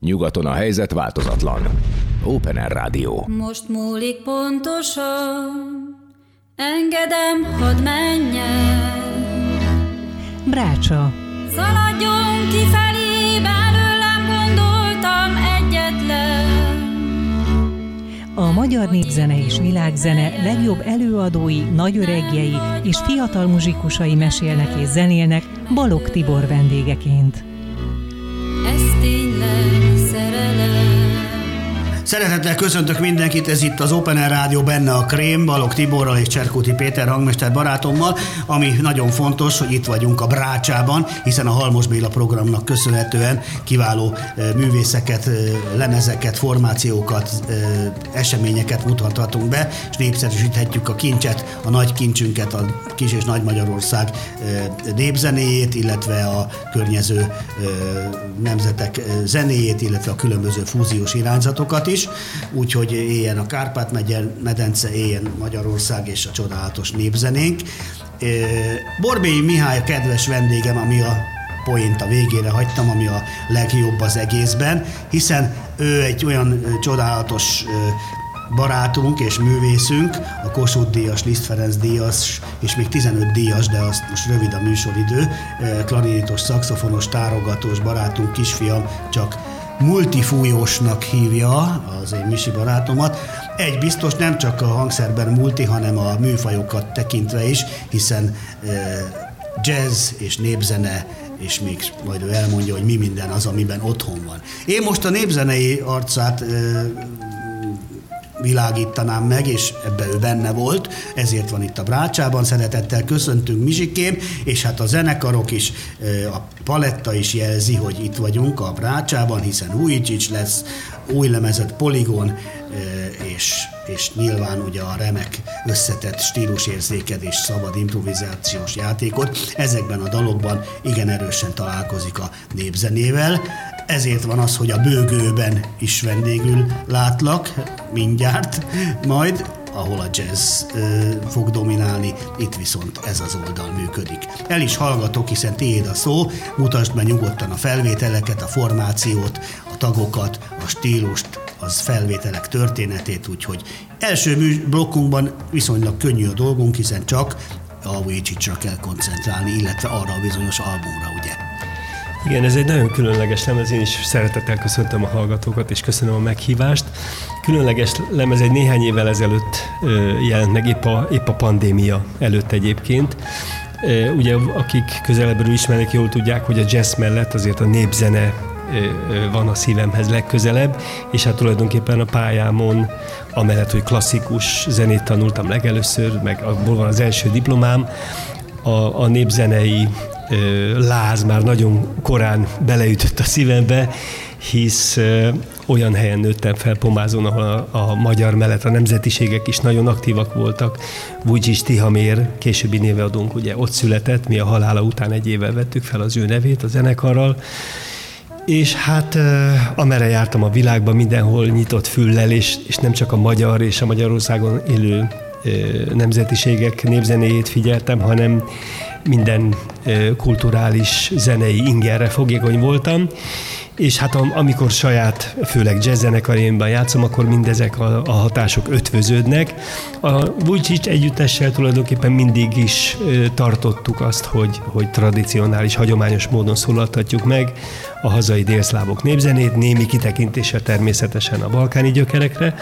Nyugaton a helyzet változatlan. Open Air Rádió. Most múlik pontosan, engedem, hadd menjen. Brácsa. Szaladjon kifelé, belőlem gondoltam egyetlen. A magyar népzene és világzene legjobb előadói, nagyöregjei és fiatal muzsikusai mesélnek és zenélnek Balog Tibor vendégeként. Ez tényleg. Szeretettel köszöntök mindenkit, ez itt az Open Air Rádió, benne a Krém, Balog Tiborral és Cserkuti Péter hangmester barátommal, ami nagyon fontos, hogy itt vagyunk a Brácsában, hiszen a Halmos Béla programnak köszönhetően kiváló eh, művészeket, eh, lemezeket, formációkat, eh, eseményeket mutathatunk be, és népszerűsíthetjük a kincset, a nagy kincsünket, a Kis és Nagy Magyarország népzenéjét, illetve a környező nemzetek zenéjét, illetve a különböző fúziós irányzatokat is is, úgyhogy éljen a Kárpát-medence, éljen Magyarország és a csodálatos népzenénk. Borbély Mihály a kedves vendégem, ami a poént a végére hagytam, ami a legjobb az egészben, hiszen ő egy olyan csodálatos barátunk és művészünk, a Kossuth díjas, Liszt Ferenc díjas, és még 15 díjas, de azt most rövid a műsoridő, klarinétos, szakszofonos, tárogatós barátunk, kisfiam, csak multifújósnak hívja az én Misi barátomat. Egy biztos nem csak a hangszerben multi, hanem a műfajokat tekintve is, hiszen jazz és népzene és még majd ő elmondja, hogy mi minden az, amiben otthon van. Én most a népzenei arcát világítanám meg, és ebbe ő benne volt, ezért van itt a Brácsában. Szeretettel köszöntünk Mizsikém, és hát a zenekarok is, a paletta is jelzi, hogy itt vagyunk a Brácsában, hiszen Csics lesz, új lemezet Poligon, és, és nyilván ugye a remek összetett stílusérzéked és szabad improvizációs játékot. Ezekben a dalokban igen erősen találkozik a népzenével ezért van az, hogy a bőgőben is vendégül látlak mindjárt, majd ahol a jazz ö, fog dominálni, itt viszont ez az oldal működik. El is hallgatok, hiszen tiéd a szó, mutasd meg nyugodtan a felvételeket, a formációt, a tagokat, a stílust, az felvételek történetét, úgyhogy első blokkunkban viszonylag könnyű a dolgunk, hiszen csak a Vujicsicsra kell koncentrálni, illetve arra a bizonyos albumra, ugye? Igen, ez egy nagyon különleges lemez, én is szeretettel köszöntöm a hallgatókat, és köszönöm a meghívást. Különleges lemez egy néhány évvel ezelőtt jelent meg, épp a, épp a pandémia előtt egyébként. Ugye, akik közelebbről ismerik, jól tudják, hogy a jazz mellett azért a népzene van a szívemhez legközelebb, és hát tulajdonképpen a pályámon, amellett, hogy klasszikus zenét tanultam legelőször, meg abból van az első diplomám, a, a népzenei láz már nagyon korán beleütött a szívembe, hisz olyan helyen nőttem fel Pomázon, ahol a, a magyar mellett a nemzetiségek is nagyon aktívak voltak. Vujdzsis Tihamér, későbbi néveadónk ugye ott született, mi a halála után egy évvel vettük fel az ő nevét a zenekarral, és hát amerre jártam a világban, mindenhol nyitott füllel, és, és nem csak a magyar és a Magyarországon élő nemzetiségek népzenéjét figyeltem, hanem minden kulturális zenei ingerre fogékony voltam, és hát amikor saját, főleg jazz zenekarémban játszom, akkor mindezek a, a hatások ötvöződnek. A Vujicic együttessel tulajdonképpen mindig is tartottuk azt, hogy, hogy tradicionális, hagyományos módon szólaltatjuk meg a hazai délszlávok népzenét, némi kitekintéssel természetesen a balkáni gyökerekre,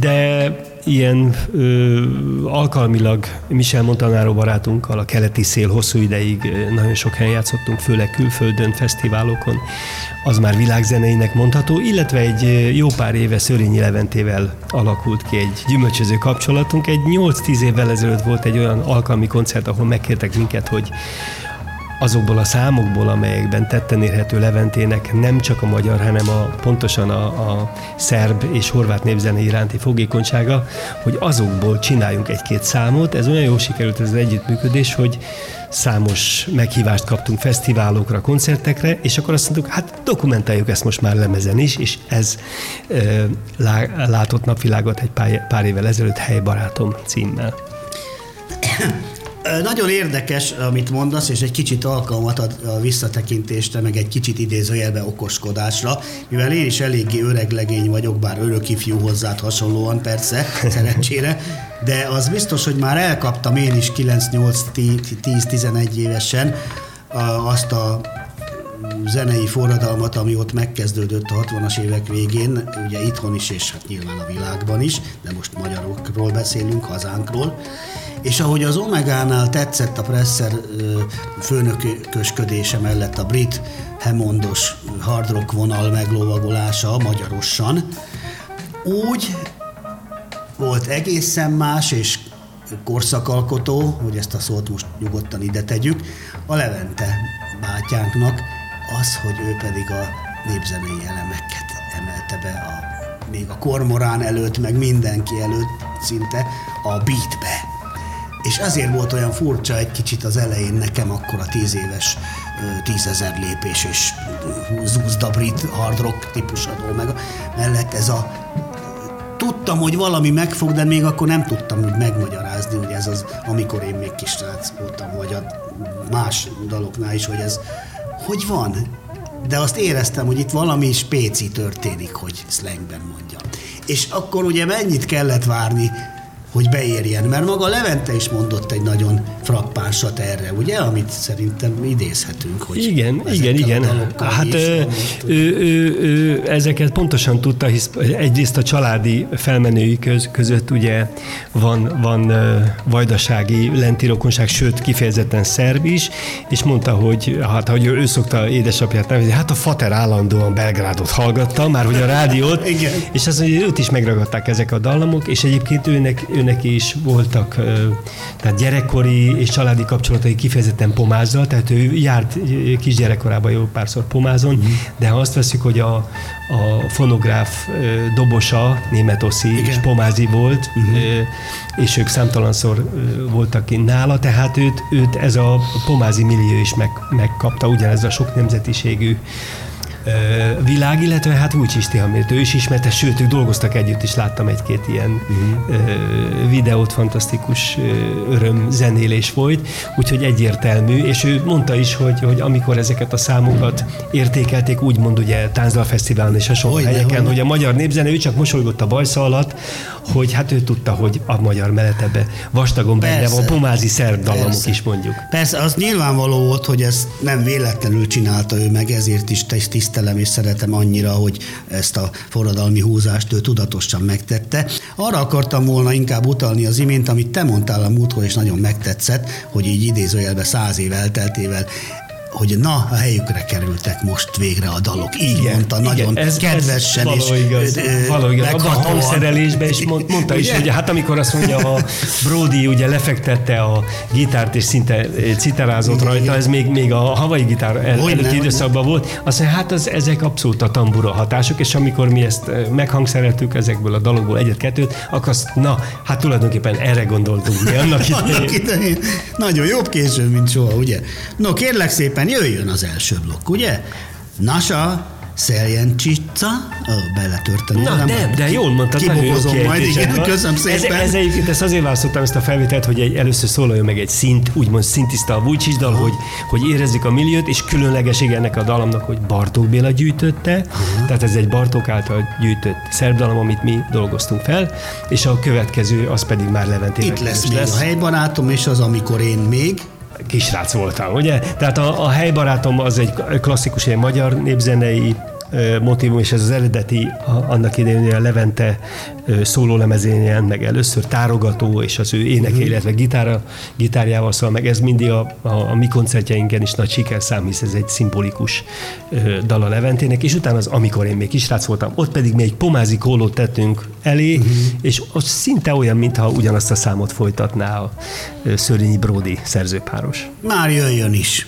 de ilyen ö, alkalmilag Michel Montanaro barátunkkal a keleti szél hosszú ideig nagyon sok helyen játszottunk, főleg külföldön, fesztiválokon, az már világzeneinek mondható, illetve egy jó pár éve Szörényi Leventével alakult ki egy gyümölcsöző kapcsolatunk. Egy 8-10 évvel ezelőtt volt egy olyan alkalmi koncert, ahol megkértek minket, hogy azokból a számokból, amelyekben tetten érhető Leventének nem csak a magyar, hanem a, pontosan a, a szerb és horvát népzene iránti fogékonysága, hogy azokból csináljunk egy-két számot. Ez olyan jól sikerült ez az együttműködés, hogy számos meghívást kaptunk fesztiválokra, koncertekre, és akkor azt mondtuk, hát dokumentáljuk ezt most már lemezen is, és ez e, lá, látott napvilágot egy pár, pár évvel ezelőtt Helybarátom címmel. Nagyon érdekes, amit mondasz, és egy kicsit alkalmat ad a visszatekintésre, meg egy kicsit idézőjelbe okoskodásra, mivel én is eléggé öreg legény vagyok, bár örök ifjú hozzád hasonlóan persze, szerencsére, de az biztos, hogy már elkaptam én is 9-8-10-11 évesen azt a zenei forradalmat, ami ott megkezdődött a 60-as évek végén, ugye itthon is, és hát nyilván a világban is, de most magyarokról beszélünk, hazánkról. És ahogy az Omegánál tetszett a Presser főnökösködése mellett a brit Hemmondos hard rock vonal meglovagolása magyarosan, úgy volt egészen más és korszakalkotó, hogy ezt a szót most nyugodtan ide tegyük, a Levente bátyánknak az, hogy ő pedig a népzenei elemeket emelte be a, még a kormorán előtt, meg mindenki előtt szinte a beatbe. És azért volt olyan furcsa egy kicsit az elején nekem akkor a tíz éves tízezer lépés és zúzda brit hard rock típusú meg mellett ez a tudtam, hogy valami megfog, de még akkor nem tudtam úgy megmagyarázni, hogy ez az, amikor én még kis srác voltam, vagy a más daloknál is, hogy ez hogy van. De azt éreztem, hogy itt valami spéci történik, hogy slangben mondjam. És akkor ugye mennyit kellett várni, hogy beérjen, mert maga Levente is mondott egy nagyon frappánsat erre, ugye, amit szerintem idézhetünk. Hogy igen, igen, igen. Hát ő, ő, ő, ő, ezeket pontosan tudta, hisz egyrészt a családi felmenői köz, között ugye van, van vajdasági lentirokonság, sőt kifejezetten szerb is, és mondta, hogy hát, hogy ő szokta édesapját nevezni, hát a fater állandóan Belgrádot hallgatta, már hogy a rádiót, igen. és az, hogy őt is megragadták ezek a dallamok, és egyébként őnek, őnek is voltak tehát gyerekkori és családi kapcsolatai kifejezetten pomázzal, tehát ő járt kisgyerekkorában jó párszor pomázon, uh-huh. de ha azt veszük, hogy a, a fonográf dobosa német Oszi és pomázi volt, uh-huh. és ők számtalanszor voltak nála, tehát őt, őt ez a pomázi millió is meg, megkapta, ugyanez a sok nemzetiségű világ, illetve hát Vujcsiszti Hamért, ő is ismerte, sőt, ők dolgoztak együtt is, láttam egy-két ilyen uh-huh. videót, fantasztikus öröm zenélés volt, úgyhogy egyértelmű, és ő mondta is, hogy, hogy amikor ezeket a számokat értékelték, úgymond ugye Táncdal Fesztiválon és a sok helyeken, hogy a magyar népzene, ő csak mosolygott a bajsza alatt, hogy hát ő tudta, hogy a magyar meletebe vastagon benne van, pomázi szerb dallamok is mondjuk. Persze, az nyilvánvaló volt, hogy ezt nem véletlenül csinálta ő meg, ezért is tisztelem és szeretem annyira, hogy ezt a forradalmi húzást ő tudatosan megtette. Arra akartam volna inkább utalni az imént, amit te mondtál a múltkor, és nagyon megtetszett, hogy így idézőjelben száz év elteltével hogy na, a helyükre kerültek most végre a dalok. Így igen, mondta, igen, nagyon ez, kedvesen ez való igaz, és való igaz. Abban a hangszerelésben is mond, mondta is, hogy hát amikor azt mondja, a Brody ugye lefektette a gitárt és szinte citerázott rajta, igen. ez még, még a havai gitár el, előtti időszakban volt, azt mondja, hát az, ezek abszolút a tambura hatások, és amikor mi ezt meghangszereltük ezekből a dalokból egyet-kettőt, akkor azt, na, hát tulajdonképpen erre gondoltunk mi annak idején. annak idején. Nagyon jobb későn, mint soha, ugye? No, kérlek szépen, szépen jöjjön az első blokk, ugye? Nasa, Szeljen Csicca, oh, beletörtem. Na, nem, nem de jól mondtad. Kibogozom majd, igen, köszönöm szépen. Ez, ez egyébként ezt azért választottam ezt a felvételt, hogy egy, először szólaljon meg egy szint, úgymond szintiszta a dal, hogy, hogy érezzük a milliót, és különlegesség ennek a dalomnak, hogy Bartók Béla gyűjtötte, uh-huh. tehát ez egy Bartók által gyűjtött szerb dalom, amit mi dolgoztunk fel, és a következő az pedig már Leventének. Itt lesz, lesz. a helybarátom, és az, amikor én még, kisrác voltam, ugye? Tehát a, a helybarátom az egy klasszikus ilyen magyar népzenei motivum, és ez az eredeti, annak idején a Levente szólólemezén jelent meg először, tárogató, és az ő éneke, mm. illetve gitára, gitárjával szól meg, ez mindig a, a, a mi koncertjeinken is nagy sikerszám, hisz ez egy szimbolikus dal a Leventének, és utána az Amikor én még kisrác voltam, ott pedig még egy pomázi kólót tettünk elé, mm. és az szinte olyan, mintha ugyanazt a számot folytatná a Szörényi Brody szerzőpáros. Már jöjjön is!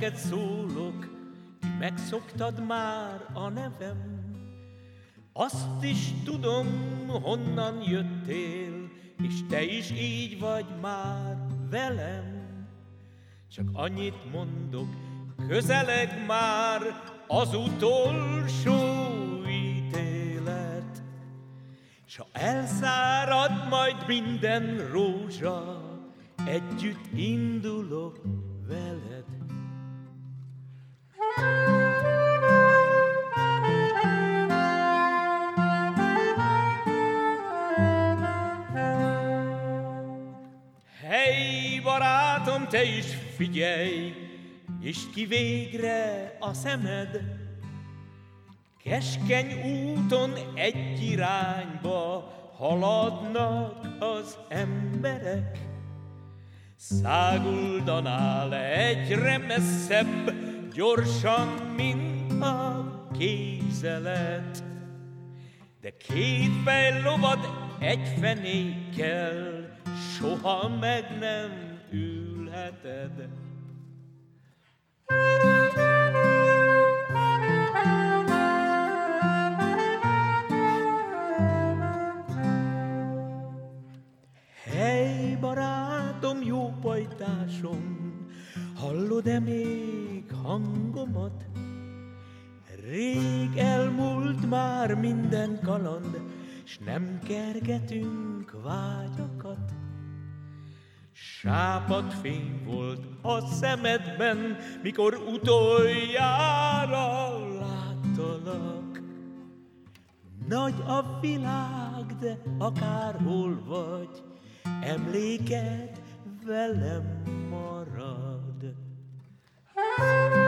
Neked szólok, megszoktad már a nevem. Azt is tudom, honnan jöttél, és te is így vagy már velem. Csak annyit mondok, közeleg már az utolsó ítélet. S ha elszárad majd minden rózsa, együtt indulok veled. Hey, barátom, te is figyelj, és ki végre a szemed. Keskeny úton egy irányba haladnak az emberek. Száguldanál egyre messzebb, gyorsan, mint a képzelet. De két fej lovad egy fenékkel, soha meg nem ülheted. Hely, barátom, jó pajtásom, hallod-e még hangomat? Rég elmúlt már minden kaland, s nem kergetünk vágyakat. Sápat fény volt a szemedben, mikor utoljára láttalak. Nagy a világ, de akárhol vagy, emléked velem marad. Música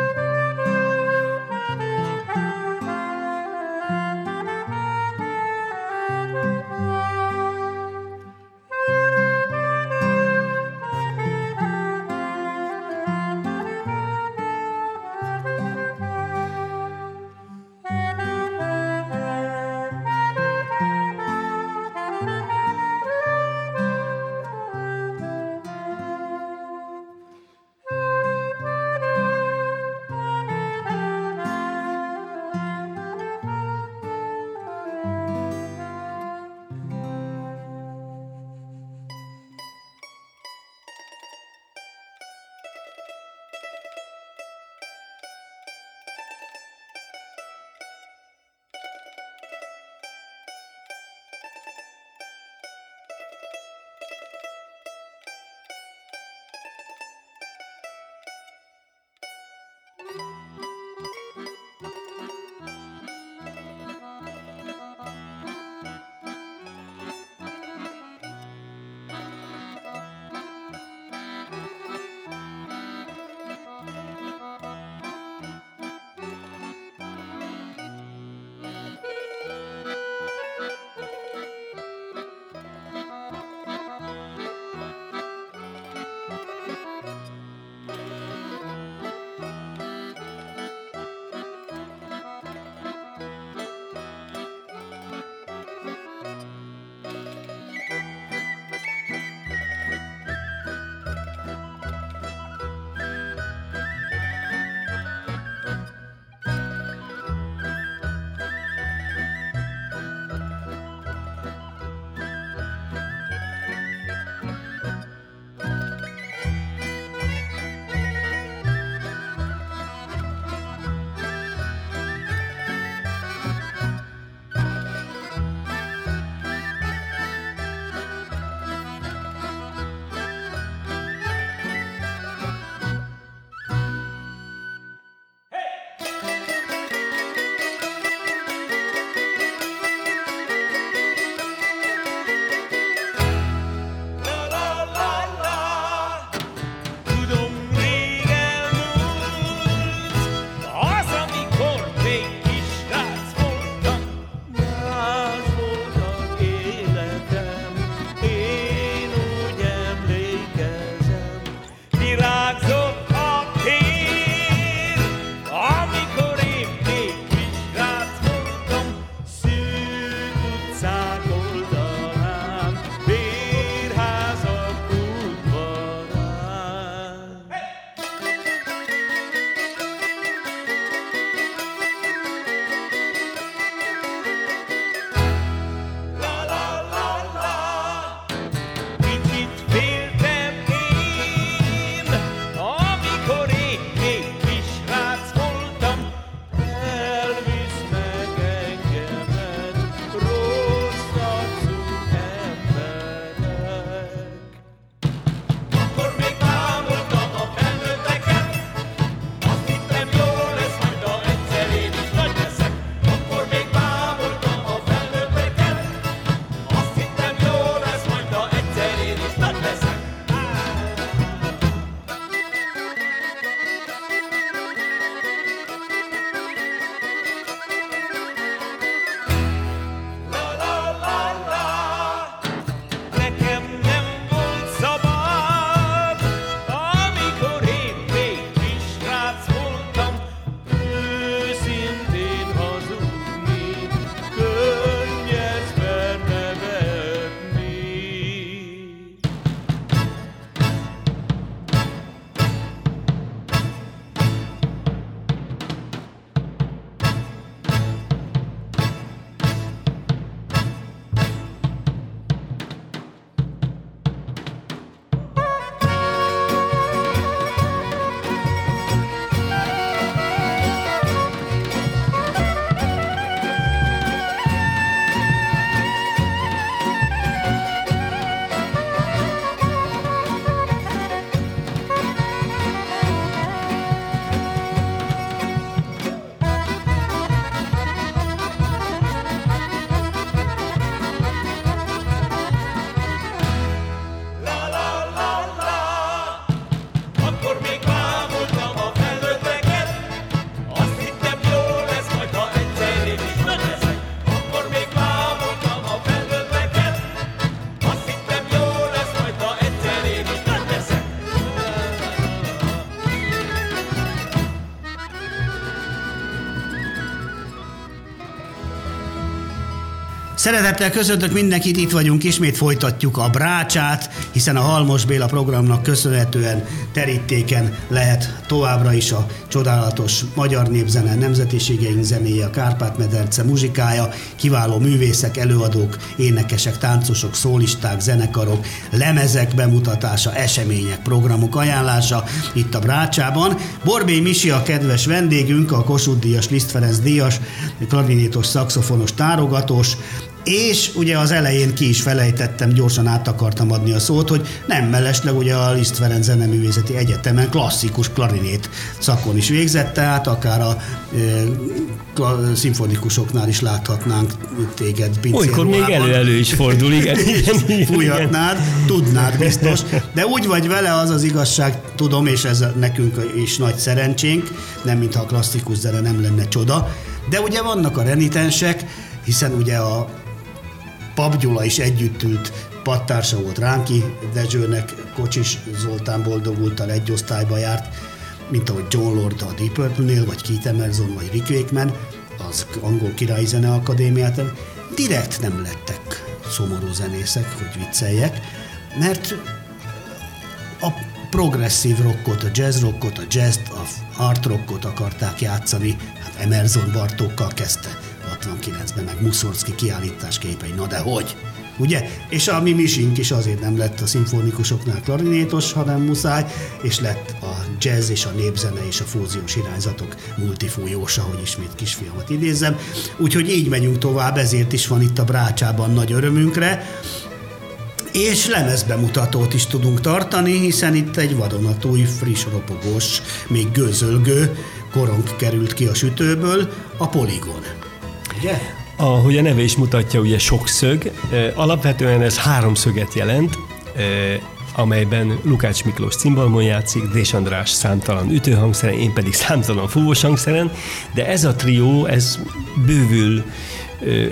Szeretettel köszöntök mindenkit, itt vagyunk, ismét folytatjuk a brácsát, hiszen a Halmos Béla programnak köszönhetően terítéken lehet továbbra is a csodálatos magyar népzene, nemzetiségeink zenéje, a Kárpát-mederce muzsikája, kiváló művészek, előadók, énekesek, táncosok, szólisták, zenekarok, lemezek bemutatása, események, programok ajánlása itt a brácsában. Borbé Misi a kedves vendégünk, a Kossuth Díjas, Liszt Ferenc Díjas, klarinétos, szakszofonos, tárogatós, és ugye az elején ki is felejtettem, gyorsan át akartam adni a szót, hogy nem mellesleg ugye a Liszt Ferenc Zeneművészeti Egyetemen klasszikus klarinét szakon is végzett, tehát akár a e, szimfonikusoknál is láthatnánk téged Olykor még elő-elő is fordul, igen. Fújhatnád, tudnád biztos, de úgy vagy vele, az az igazság, tudom, és ez nekünk is nagy szerencsénk, nem mintha a klasszikus zene nem lenne csoda, de ugye vannak a renitensek, hiszen ugye a Pap Gyula is együtt ült, pattársa volt Ránki Dezsőnek, Kocsis Zoltán boldogultal egy osztályba járt, mint ahogy John Lord a Deep Purple-nél, vagy Keith Emerson, vagy Rick Wakeman, az angol királyi zeneakadémiát, direkt nem lettek szomorú zenészek, hogy vicceljek, mert a progresszív rockot, a jazz rockot, a jazz a art rockot akarták játszani, hát Emerson Bartókkal kezdte 69-ben, meg Muszorszki kiállítás képei, na de hogy? Ugye? És a mi misink is azért nem lett a szimfonikusoknál klarinétos, hanem muszáj, és lett a jazz és a népzene és a fúziós irányzatok multifújósa, hogy ismét kisfiamat idézzem. Úgyhogy így megyünk tovább, ezért is van itt a Brácsában nagy örömünkre. És lemezbemutatót is tudunk tartani, hiszen itt egy vadonatúj, friss, ropogós, még gőzölgő korong került ki a sütőből, a Poligon. Ugye? Ahogy a neve is mutatja, ugye sokszög. Alapvetően ez háromszöget jelent, amelyben Lukács Miklós cimbalmon játszik, Dés András számtalan ütőhangszeren, én pedig számtalan fúvós hangszeren, de ez a trió, ez bővül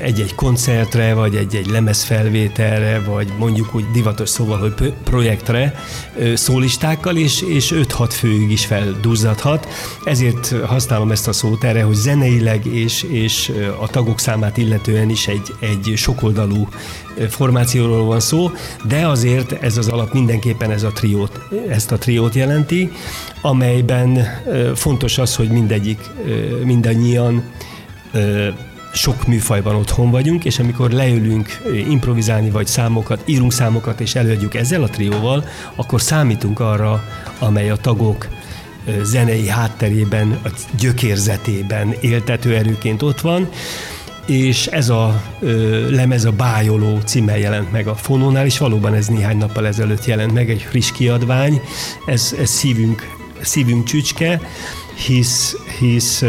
egy-egy koncertre, vagy egy-egy lemezfelvételre, vagy mondjuk úgy divatos szóval, hogy projektre szólistákkal, és, és 5-6 főig is felduzzadhat. Ezért használom ezt a szót erre, hogy zeneileg és, és a tagok számát illetően is egy, egy sokoldalú formációról van szó, de azért ez az alap mindenképpen ez a triót, ezt a triót jelenti, amelyben fontos az, hogy mindegyik, mindannyian sok műfajban otthon vagyunk, és amikor leülünk improvizálni, vagy számokat, írunk számokat, és előadjuk ezzel a trióval, akkor számítunk arra, amely a tagok zenei hátterében, a gyökérzetében éltető erőként ott van, és ez a ö, lemez a Bájoló címmel jelent meg a Fonónál, és valóban ez néhány nappal ezelőtt jelent meg, egy friss kiadvány, ez, ez szívünk, szívünk csücske, hisz, hisz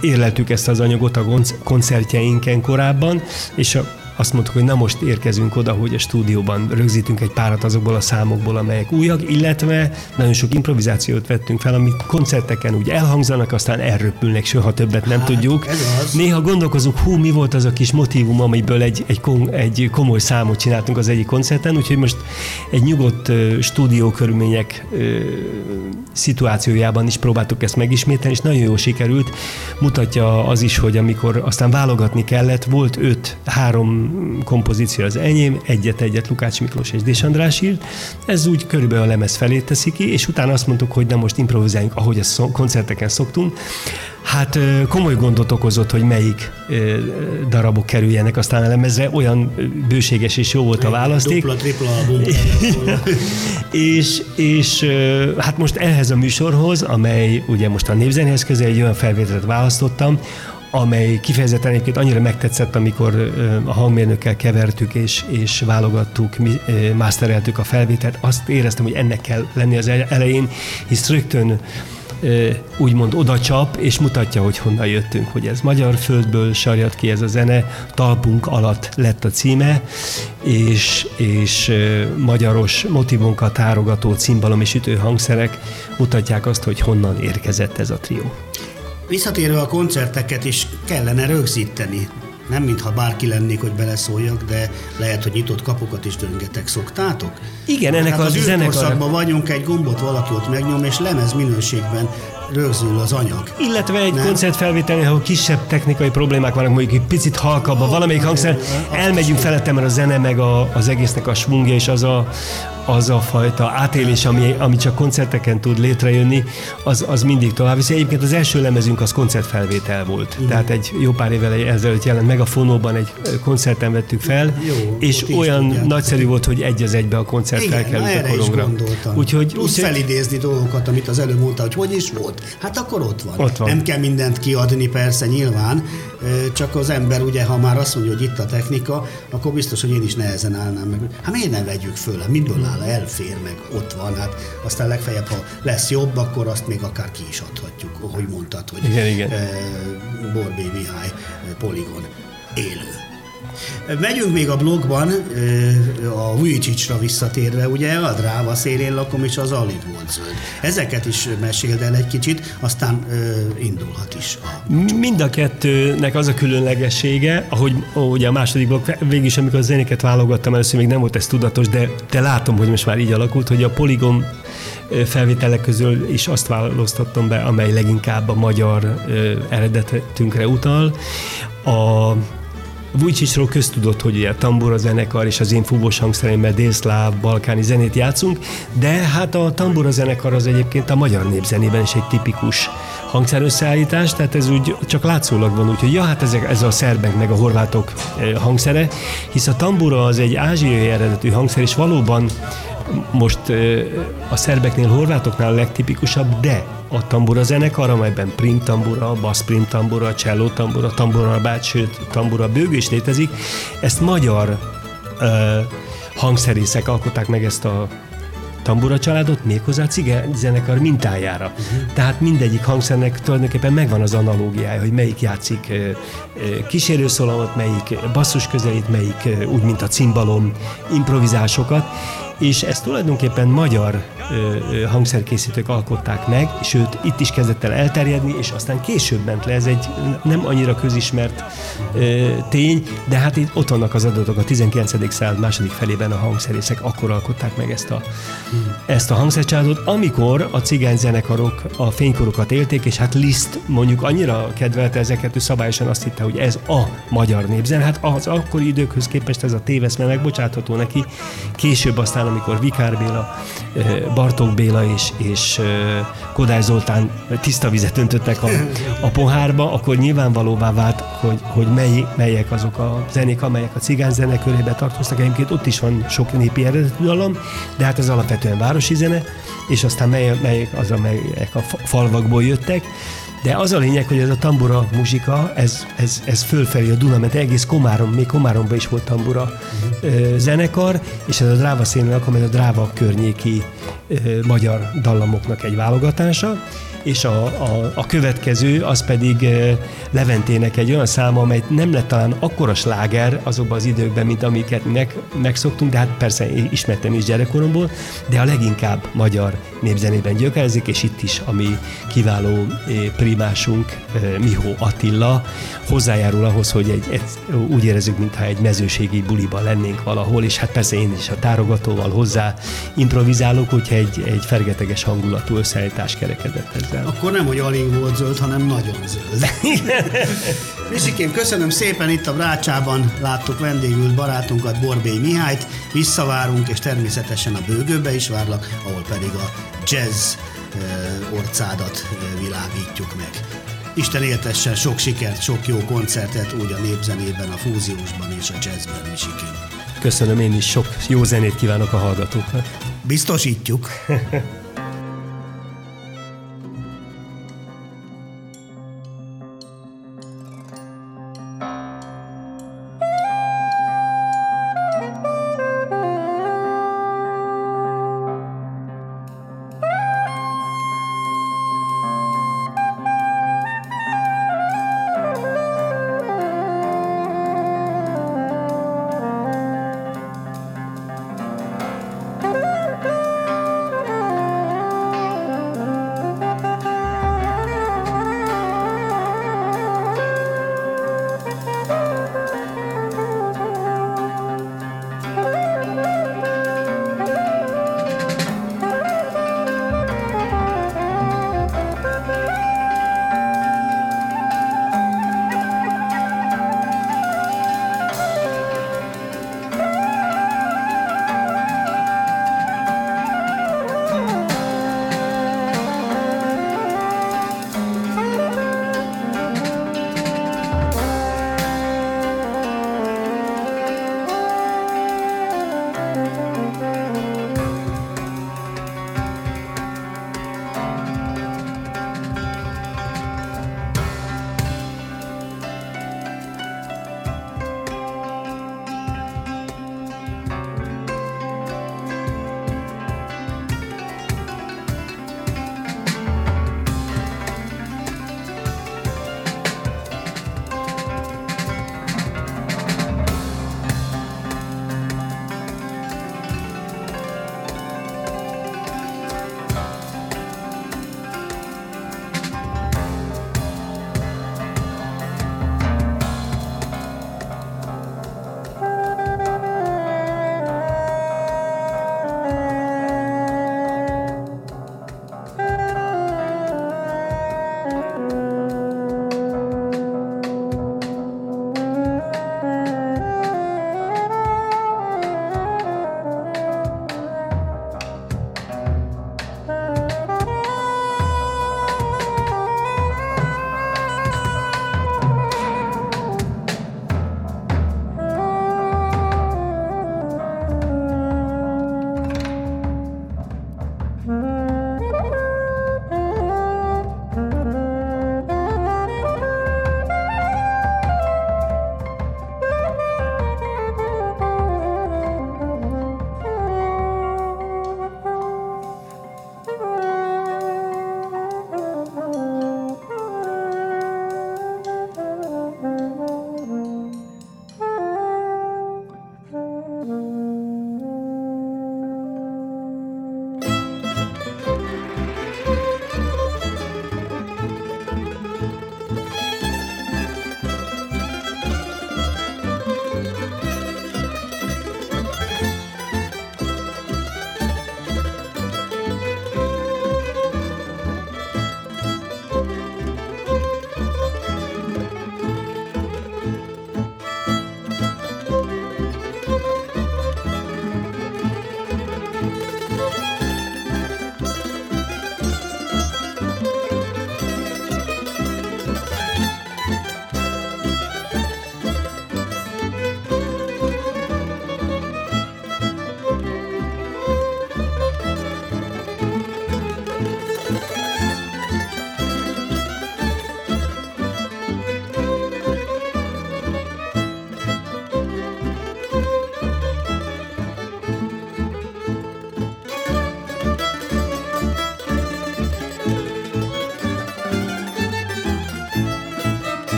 érleltük ezt az anyagot a koncertjeinken korábban, és a azt mondtuk, hogy na most érkezünk oda, hogy a stúdióban rögzítünk egy párat azokból a számokból, amelyek újak, illetve nagyon sok improvizációt vettünk fel, amik koncerteken úgy elhangzanak, aztán elröpülnek, soha többet nem hát, tudjuk. Néha gondolkozunk, hú, mi volt az a kis motivum, amiből egy, egy, egy komoly számot csináltunk az egyik koncerten, úgyhogy most egy nyugodt uh, stúdió körülmények uh, szituációjában is próbáltuk ezt megismételni, és nagyon jó sikerült. Mutatja az is, hogy amikor aztán válogatni kellett, volt öt, három kompozíció az enyém, egyet-egyet Lukács Miklós és Dés András írt. Ez úgy körülbelül a lemez felé teszi ki, és utána azt mondtuk, hogy nem most improvizáljunk, ahogy ezt koncerteken szoktunk. Hát komoly gondot okozott, hogy melyik darabok kerüljenek aztán a lemezre, olyan bőséges és jó volt a választék. Dupla, tripla album. és, és hát most ehhez a műsorhoz, amely ugye most a népzenéhez közel egy olyan felvételt választottam, amely kifejezetten egyébként annyira megtetszett, amikor a hangmérnökkel kevertük és, és válogattuk, mi, mastereltük a felvételt, azt éreztem, hogy ennek kell lenni az elején, hisz rögtön úgymond oda csap, és mutatja, hogy honnan jöttünk, hogy ez magyar földből sarjad ki ez a zene, talpunk alatt lett a címe, és, és magyaros motivunkat tárogató cimbalom és ütő hangszerek mutatják azt, hogy honnan érkezett ez a trió. Visszatérve a koncerteket is kellene rögzíteni. Nem mintha bárki lennék, hogy beleszóljak, de lehet, hogy nyitott kapukat is döngetek. Szoktátok? Igen, ennek hát az, az zenekar... vagyunk, egy gombot valaki ott megnyom, és lemez minőségben rögzül az anyag. Illetve egy Nem? koncertfelvételnél, ahol kisebb technikai problémák vannak, mondjuk egy picit halkabb, a valamelyik hangszer, elmegyünk felette, mert a zene meg a, az egésznek a svungja és az a, az a fajta átélés, ami, ami csak koncerteken tud létrejönni, az, az mindig tovább viszi. Egyébként az első lemezünk az koncertfelvétel volt. Mhm. Tehát egy jó pár évvel ezelőtt jelent meg a fonóban egy koncerten vettük fel, Jó, és olyan nagyszerű volt, hogy egy az egybe a koncert Igen, felkerült a korongra. Úgyhogy, Plusz úgyhogy felidézni dolgokat, amit az előbb mondta, hogy hogy is volt. Hát akkor ott van. Ott van. Nem kell mindent kiadni, persze, nyilván, csak az ember ugye, ha már azt mondja, hogy itt a technika, akkor biztos, hogy én is nehezen állnám meg. Hát miért nem vegyük föl? Hát Miből áll? Elfér meg, ott van. Hát aztán legfeljebb, ha lesz jobb, akkor azt még akár ki is adhatjuk, ahogy mondtad, hogy Igen, igen. ö, Borbé Mihály Poligon élő. Megyünk még a blogban, a Vujicsicsra visszatérve, ugye a dráva szélén lakom, és az alig volt zöld. Ezeket is meséld el egy kicsit, aztán indulhat is a Mind a kettőnek az a különlegessége, ahogy ugye a második blokk, végig is, amikor a zenéket válogattam, először még nem volt ez tudatos, de, de látom, hogy most már így alakult, hogy a Polygon ö, felvételek közül is azt választottam be, amely leginkább a magyar ö, eredetünkre utal. A Vujcsisról köztudott, hogy ugye a tambura zenekar és az én fúvós hangszereimmel délszláv, balkáni zenét játszunk, de hát a tambura zenekar az egyébként a magyar népzenében is egy tipikus hangszerösszeállítás, tehát ez úgy csak látszólag van, úgyhogy ja, hát ezek, ez a szerbek meg a horvátok eh, hangszere, hisz a tambura az egy ázsiai eredetű hangszer, és valóban most ö, a szerbeknél, horvátoknál a legtipikusabb, de a tambura zenekar, amelyben prim tambura, bass prim tambura, cello tambura, tambura bát, sőt, tambura bőgő is létezik, ezt magyar ö, hangszerészek alkották meg ezt a tambura családot méghozzá cigány zenekar mintájára. Uh-huh. Tehát mindegyik hangszernek tulajdonképpen megvan az analógiája, hogy melyik játszik kísérőszólamot, melyik basszus közelít, melyik úgy, mint a cimbalom, improvizásokat, és ezt tulajdonképpen magyar hangszerkészítők alkották meg, sőt, itt is kezdett el elterjedni, és aztán később ment le, ez egy nem annyira közismert ö, tény, de hát itt ott vannak az adatok a 19. század második felében a hangszerészek akkor alkották meg ezt a, ezt a hangszercsaládot, amikor a cigány zenekarok a fénykorokat élték, és hát Liszt mondjuk annyira kedvelte ezeket, ő szabályosan azt hitte, hogy ez a magyar népzen. Hát az akkori időkhöz képest ez a téveszme megbocsátható neki. Később aztán, amikor Vikár Béla, Bartók Béla és, és Kodály Zoltán tiszta vizet öntöttek a, a pohárba, akkor nyilvánvalóvá vált, hogy, hogy mely, melyek azok a zenék, amelyek a cigány zene körébe tartoztak. Egyébként ott is van sok népi eredetű dallam, de hát ez alapvetően városi zene, és aztán mely, melyek az, amelyek a fa- falvakból jöttek. De az a lényeg, hogy ez a tambura muzsika, ez, ez, ez fölfelé a Duna, mert egész Komárom, még Komáromban is volt tambura ö, zenekar, és ez a dráva szénnek, amely a dráva környéki ö, magyar dallamoknak egy válogatása, és a, a, a következő az pedig Leventének egy olyan száma, amely nem lett talán akkora sláger azokban az időkben, mint amiket mi meg, megszoktunk, de hát persze ismertem is gyerekkoromból, de a leginkább magyar népzenében gyökerezik, és itt is a mi kiváló primásunk, Mihó Attila hozzájárul ahhoz, hogy egy, egy, úgy érezzük, mintha egy mezőségi buliba lennénk valahol, és hát persze én is a tárogatóval hozzá improvizálok, hogyha egy, egy fergeteges hangulatú összeállítás kerekedett ezzel. Akkor nem, hogy alig volt zöld, hanem nagyon zöld. Misikém, köszönöm szépen, itt a Brácsában láttuk vendégül barátunkat, Borbély Mihályt, visszavárunk, és természetesen a bőgőbe is várlak, ahol pedig a jazz eh, orcádat eh, világítjuk meg. Isten éltessen sok sikert, sok jó koncertet, úgy a népzenében, a fúziósban és a jazzben, Misikém. Köszönöm én is, sok jó zenét kívánok a hallgatóknak. Biztosítjuk.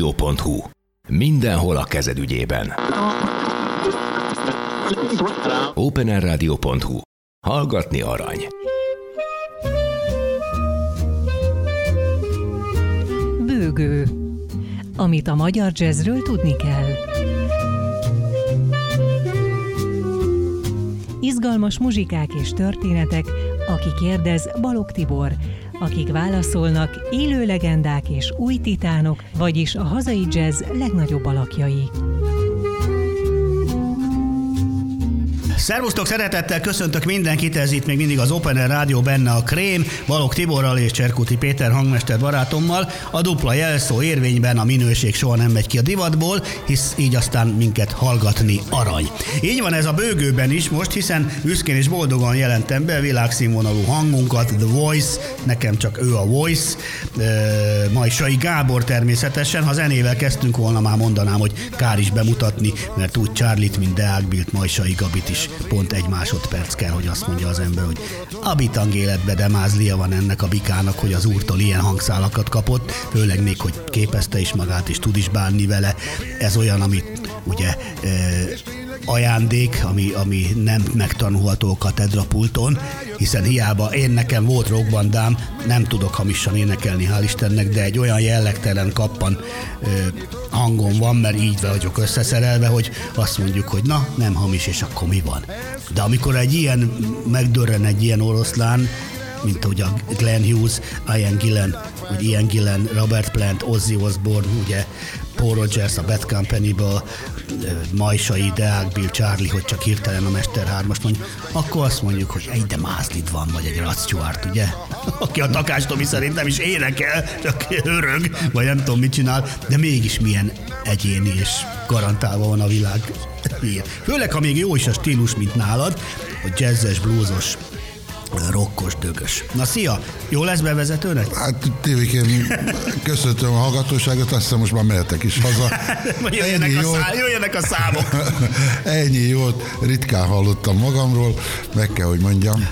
openerradio.hu. Mindenhol a kezed ügyében. openerradio.hu. Hallgatni arany. Bőgő. Amit a magyar jazzről tudni kell. Izgalmas muzsikák és történetek, aki kérdez Balog Tibor, akik válaszolnak élő legendák és új titánok, vagyis a hazai jazz legnagyobb alakjai. Szervusztok, szeretettel köszöntök mindenkit, ez itt még mindig az Open Air Rádió, benne a Krém, Balog Tiborral és Cserkuti Péter hangmester barátommal. A dupla jelszó érvényben a minőség soha nem megy ki a divatból, hisz így aztán minket hallgatni arany. Így van ez a bőgőben is most, hiszen büszkén és boldogan jelentem be világszínvonalú hangunkat, The Voice, nekem csak ő a Voice, Majsai Gábor természetesen, ha zenével kezdtünk volna, már mondanám, hogy kár is bemutatni, mert úgy Charlie-t, mint Deák Bilt, Majsai Gabit is pont egy másodperc kell, hogy azt mondja az ember, hogy a bitang életbe de mázlia van ennek a bikának, hogy az úrtól ilyen hangszálakat kapott, főleg még, hogy képezte is magát, és tud is bánni vele. Ez olyan, amit ugye ajándék, ami, ami nem megtanulható a katedrapulton, hiszen hiába én nekem volt rockbandám, nem tudok hamisan énekelni, hál' Istennek, de egy olyan jellegtelen kappan ö, hangon van, mert így vagyok összeszerelve, hogy azt mondjuk, hogy na, nem hamis, és akkor mi van. De amikor egy ilyen megdörren egy ilyen oroszlán, mint ugye a Glenn Hughes, Ian Gillen, vagy Ian Gillen, Robert Plant, Ozzy Osbourne, ugye Paul Rogers a Bad Company-ből, Majsai, Deák, Bill, Charlie, hogy csak hirtelen a Mester 3 mondjuk, akkor azt mondjuk, hogy egy de Mázdid van, vagy egy Rod Stewart, ugye? Aki a Takás Tomi szerint nem is énekel, csak örög, vagy nem tudom mit csinál, de mégis milyen egyéni és garantálva van a világ. Főleg, ha még jó is a stílus, mint nálad, hogy jazzes, bluesos, rokkos, dögös. Na szia, jó lesz bevezetőnek? Hát tévékén köszöntöm a hallgatóságot, azt hiszem most már mehetek is haza. jöjjenek, Ennyi a jót- szá- jöjjenek a számok. Ennyi jót ritkán hallottam magamról, meg kell, hogy mondjam.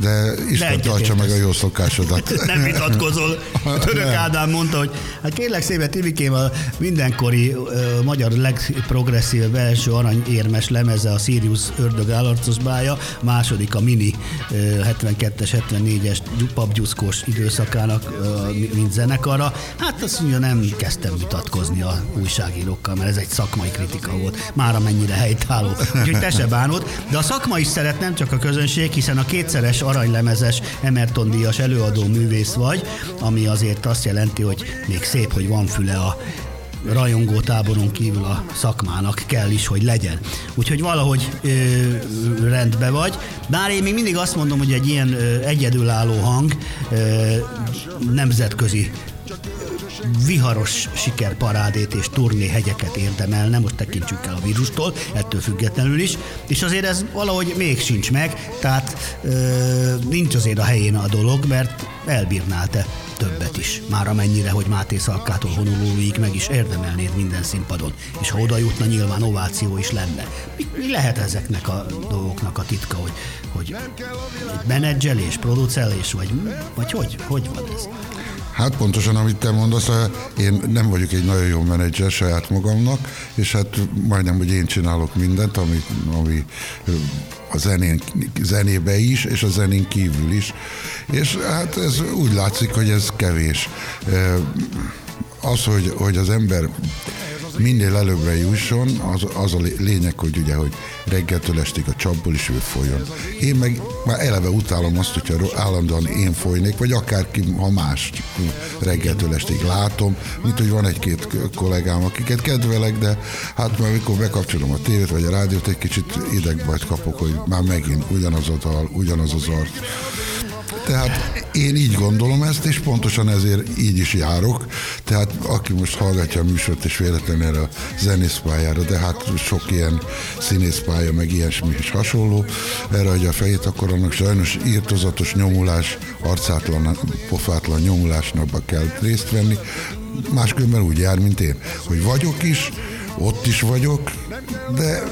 De Isten tartsa meg a jó szokásodat. Nem vitatkozol. Török Nem. Ádám mondta, hogy hát kérlek szépen Tivikém a mindenkori ö, magyar legprogresszívebb első aranyérmes lemeze a Sirius ördög állarcos bája, második a mini ö, 72-es, 74-es papgyuszkós időszakának, mi- mint zenekarra. Hát azt mondja, nem kezdtem vitatkozni a újságírókkal, mert ez egy szakmai kritika volt, már amennyire helytálló. Úgyhogy te se bánod. De a szakma is szeret, nem csak a közönség, hiszen a kétszeres aranylemezes Emerton díjas előadó művész vagy, ami azért azt jelenti, hogy még szép, hogy van füle a rajongó táboron kívül a szakmának kell is, hogy legyen. Úgyhogy valahogy ö, rendbe vagy. Bár én még mindig azt mondom, hogy egy ilyen ö, egyedülálló hang ö, nemzetközi viharos sikerparádét és turné hegyeket érdemel, nem most tekintsük el a vírustól, ettől függetlenül is, és azért ez valahogy még sincs meg, tehát nincs azért a helyén a dolog, mert elbírnál te többet is. Már amennyire, hogy Máté Szalkától Honolulóig meg is érdemelnéd minden színpadon. És ha oda jutna, nyilván ováció is lenne. Mi, mi lehet ezeknek a dolgoknak a titka, hogy, hogy menedzselés, producelés, vagy, vagy hogy, hogy van ez? Hát pontosan, amit te mondasz, én nem vagyok egy nagyon jó menedzser saját magamnak, és hát majdnem, hogy én csinálok mindent, ami, ami a zenén, zenébe is, és a zenén kívül is. És hát ez úgy látszik, hogy ez kevés. Az, hogy, hogy az ember minél előbbre jusson, az, az a lényeg, hogy ugye, hogy reggeltől estig a csapból is ő folyjon. Én meg már eleve utálom azt, hogyha állandóan én folynék, vagy akárki, ha más reggeltől estig látom, mint hogy van egy-két kollégám, akiket kedvelek, de hát már mikor bekapcsolom a tévét vagy a rádiót, egy kicsit idegbajt kapok, hogy már megint ugyanaz a dal, ugyanaz az arc. Tehát én így gondolom ezt, és pontosan ezért így is járok. Tehát aki most hallgatja a műsort, és véletlenül erre a zenészpályára, de hát sok ilyen színészpálya, meg ilyesmi is hasonló, erre adja a fejét, akkor annak sajnos írtozatos nyomulás, arcátlan, pofátlan nyomulásnak kell részt venni. Máskülönben úgy jár, mint én, hogy vagyok is, ott is vagyok, de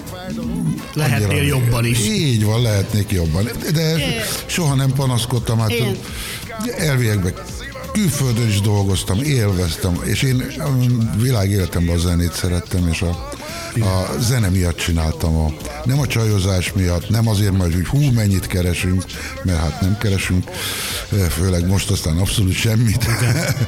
Lehetnél annyira- jobban is. Így van, lehetnék jobban. De soha nem panaszkodtam, hát elviekben külföldön is dolgoztam, élveztem, és én világéletemben a zenét szerettem, és a, a zene miatt csináltam. A, nem a csajozás miatt, nem azért majd, hogy hú, mennyit keresünk, mert hát nem keresünk, főleg most aztán abszolút semmit.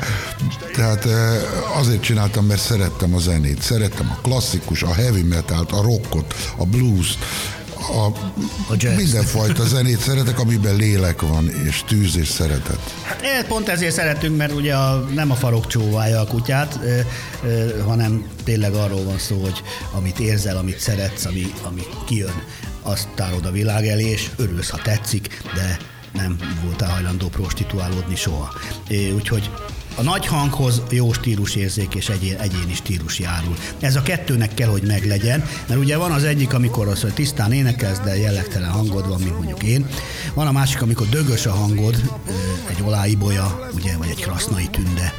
Tehát eh, azért csináltam, mert szerettem a zenét, szerettem a klasszikus, a heavy metalt, a rockot, a blues, a, A jazz. mindenfajta zenét szeretek, amiben lélek van, és tűz és szeretet. Hát eh, pont ezért szeretünk, mert ugye a, nem a farok csóválja a kutyát, ö, ö, hanem tényleg arról van szó, hogy amit érzel, amit szeretsz, ami, ami kijön, azt tárod a világ elé, és örülsz, ha tetszik, de nem voltál hajlandó prostituálódni soha. É, úgyhogy a nagy hanghoz jó stílusérzék és egyén, egyéni stílus járul. Ez a kettőnek kell, hogy meglegyen, mert ugye van az egyik, amikor az, hogy tisztán énekelsz, de jellegtelen hangod van, mint mondjuk én. Van a másik, amikor dögös a hangod, egy oláibolya, ugye, vagy egy krasznai tünde,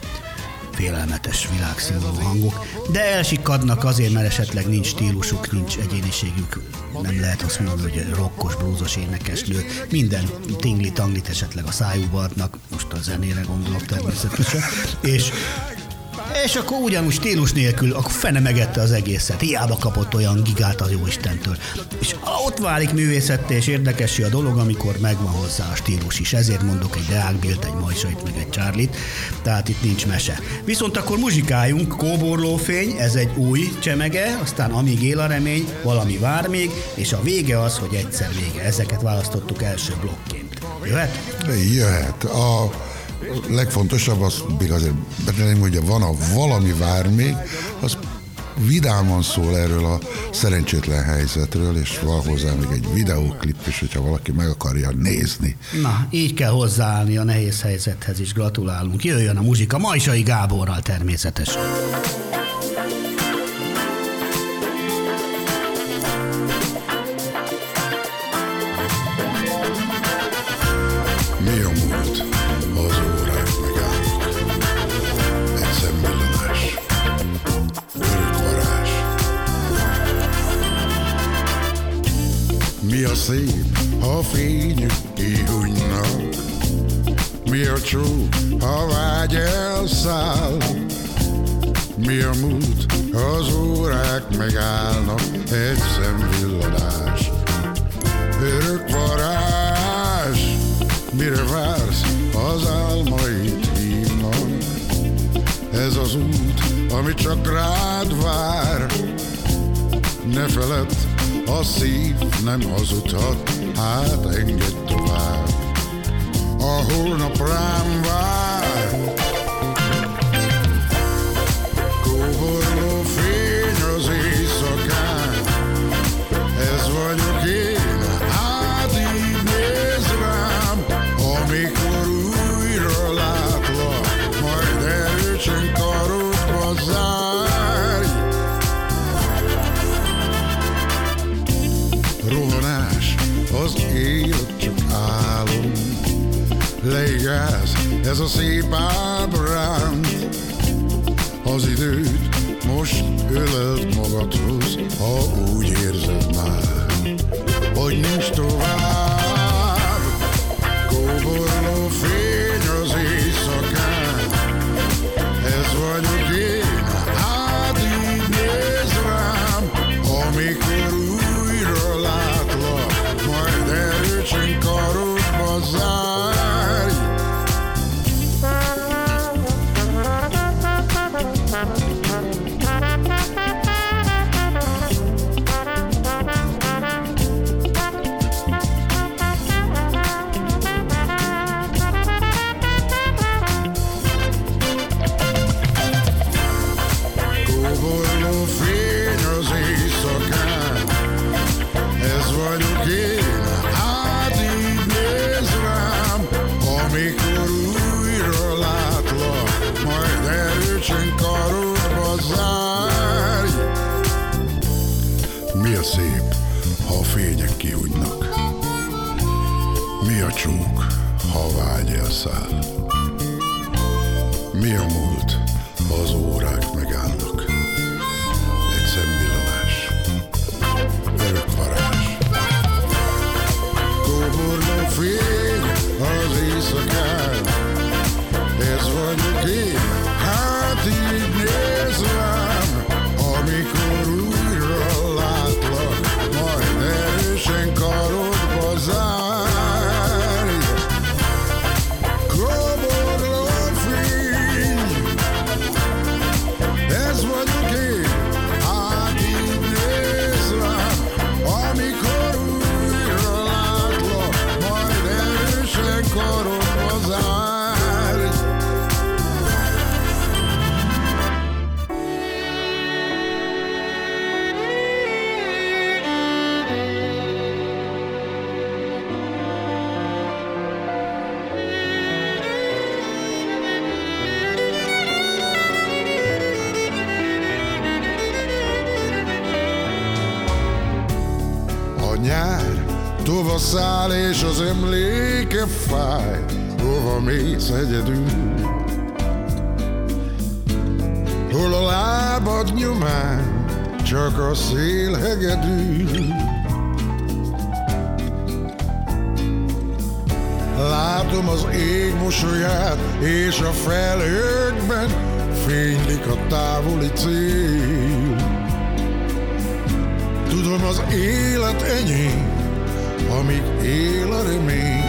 félelmetes világszínvonalú hangok, de elsikadnak azért, mert esetleg nincs stílusuk, nincs egyéniségük, nem lehet azt mondani, hogy rokkos, blúzos énekesnő, minden tingli-tanglit esetleg a szájúba adnak, most a zenére gondolok természetesen, és és akkor ugyanúgy stílus nélkül, akkor fene megette az egészet. Hiába kapott olyan gigát az jó Istentől. És ott válik művészetté és érdekessé a dolog, amikor megvan hozzá a stílus is. Ezért mondok egy Deák Bilt, egy Majsait, meg egy Charlie-t. Tehát itt nincs mese. Viszont akkor muzsikáljunk, Kóborlófény, ez egy új csemege, aztán amíg él a remény, valami vár még, és a vége az, hogy egyszer vége. Ezeket választottuk első blokként. Jöhet? Jöhet. A legfontosabb az, még azért betenném, hogy van a valami vár még, az vidáman szól erről a szerencsétlen helyzetről, és van hozzá még egy videóklip is, hogyha valaki meg akarja nézni. Na, így kell hozzáállni a nehéz helyzethez is. Gratulálunk. Jöjjön a muzsika Majsai Gáborral természetesen. Szép, ha fényük kihújnak? Mi a csók, ha vágy elszáll? Mi a múlt, az órák megállnak? Egy szemvillanás. Örök varázs, mire vársz, az álmaid hívnak. Ez az út, ami csak rád vár. Ne feledd, a szív nem hazudhat, hát engedd tovább. A holnap rám vár. Leigáz, ez a szép ábránd, az időt most öleld magadhoz, ha úgy érzed már, hogy nincs tovább. És az emléke fáj, hova mész egyedül. Hol a lábad nyomán, csak a szél hegedül. Látom az ég mosolyát, és a felhőkben fénylik a távoli cél. Tudom, az élet enyém, amíg él a remény.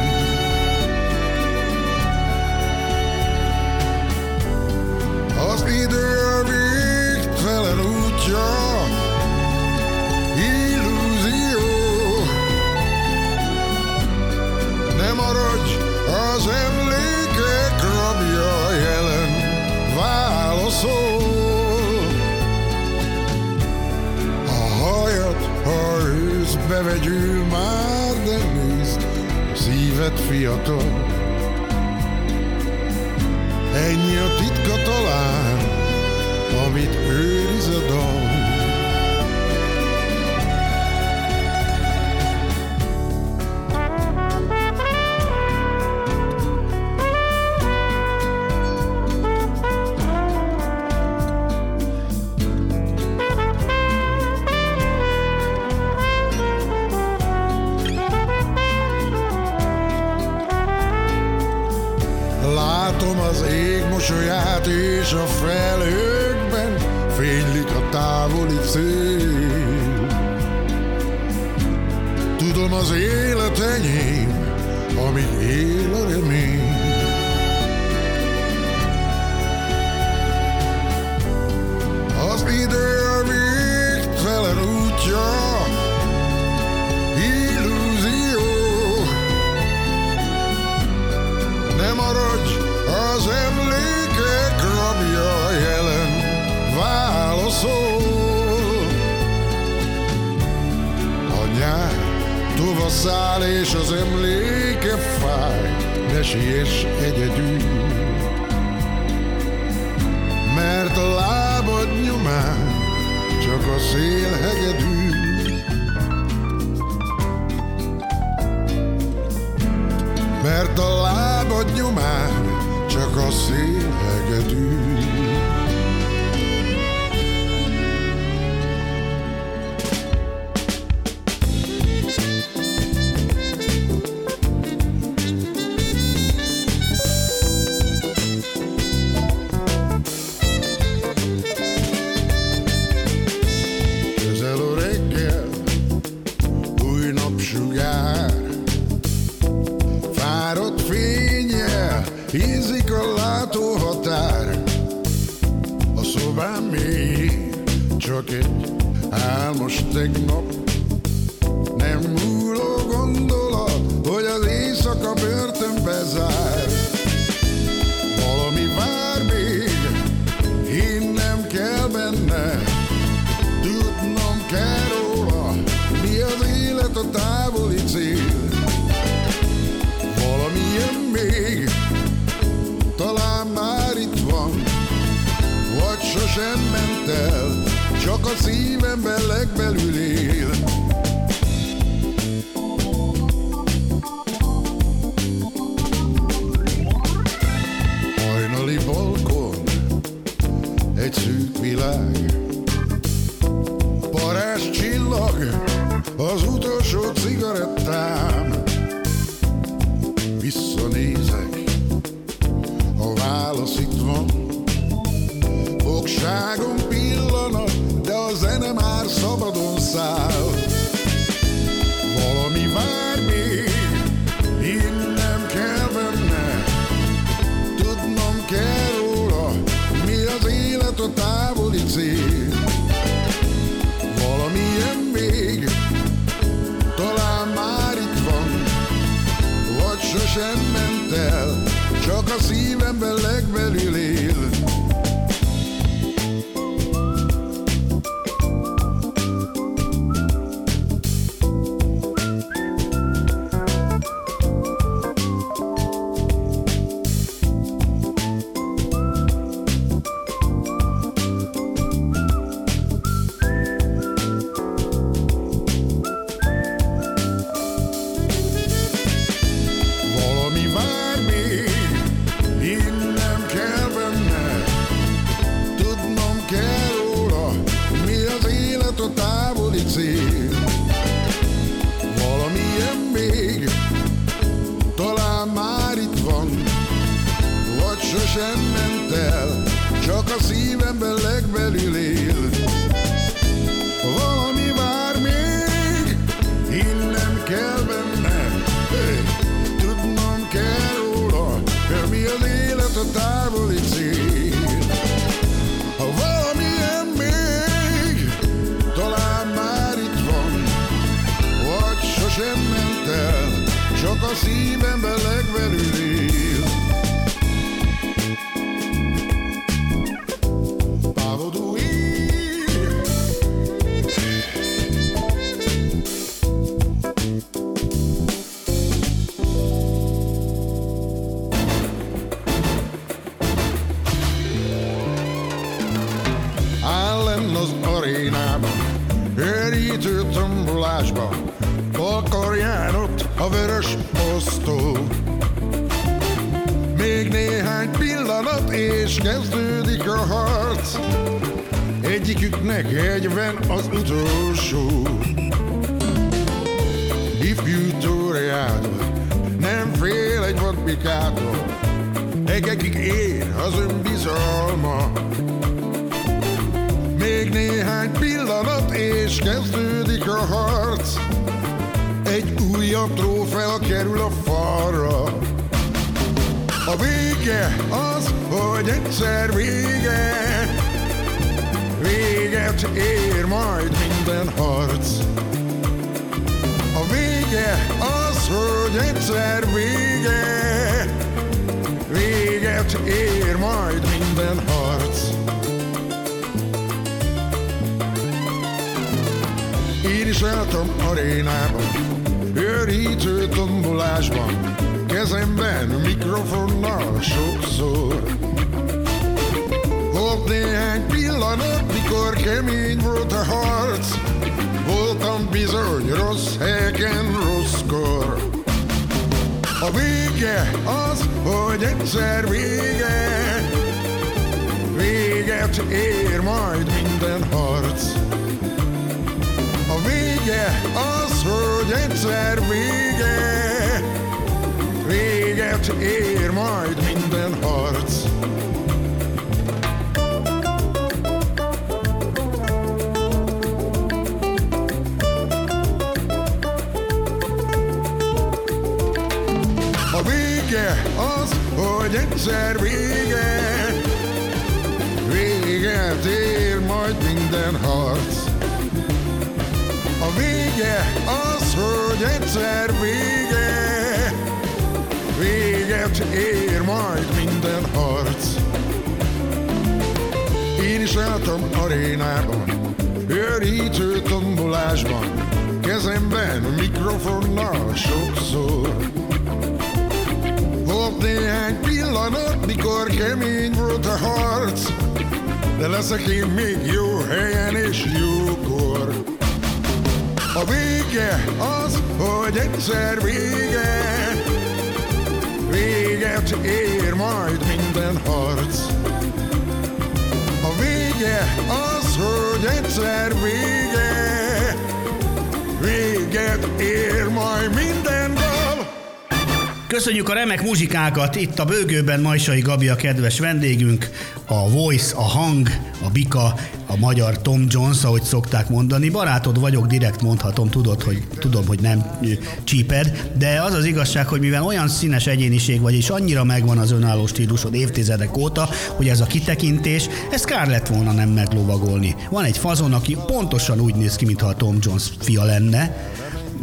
Muzsikákat, itt a bőgőben Majsai Gabi a kedves vendégünk, a Voice, a hang, a Bika, a magyar Tom Jones, ahogy szokták mondani. Barátod vagyok, direkt mondhatom, tudod, hogy, tudom, hogy nem csíped, de az az igazság, hogy mivel olyan színes egyéniség vagy, és annyira megvan az önálló stílusod évtizedek óta, hogy ez a kitekintés, ez kár lett volna nem meglovagolni. Van egy fazon, aki pontosan úgy néz ki, mintha a Tom Jones fia lenne,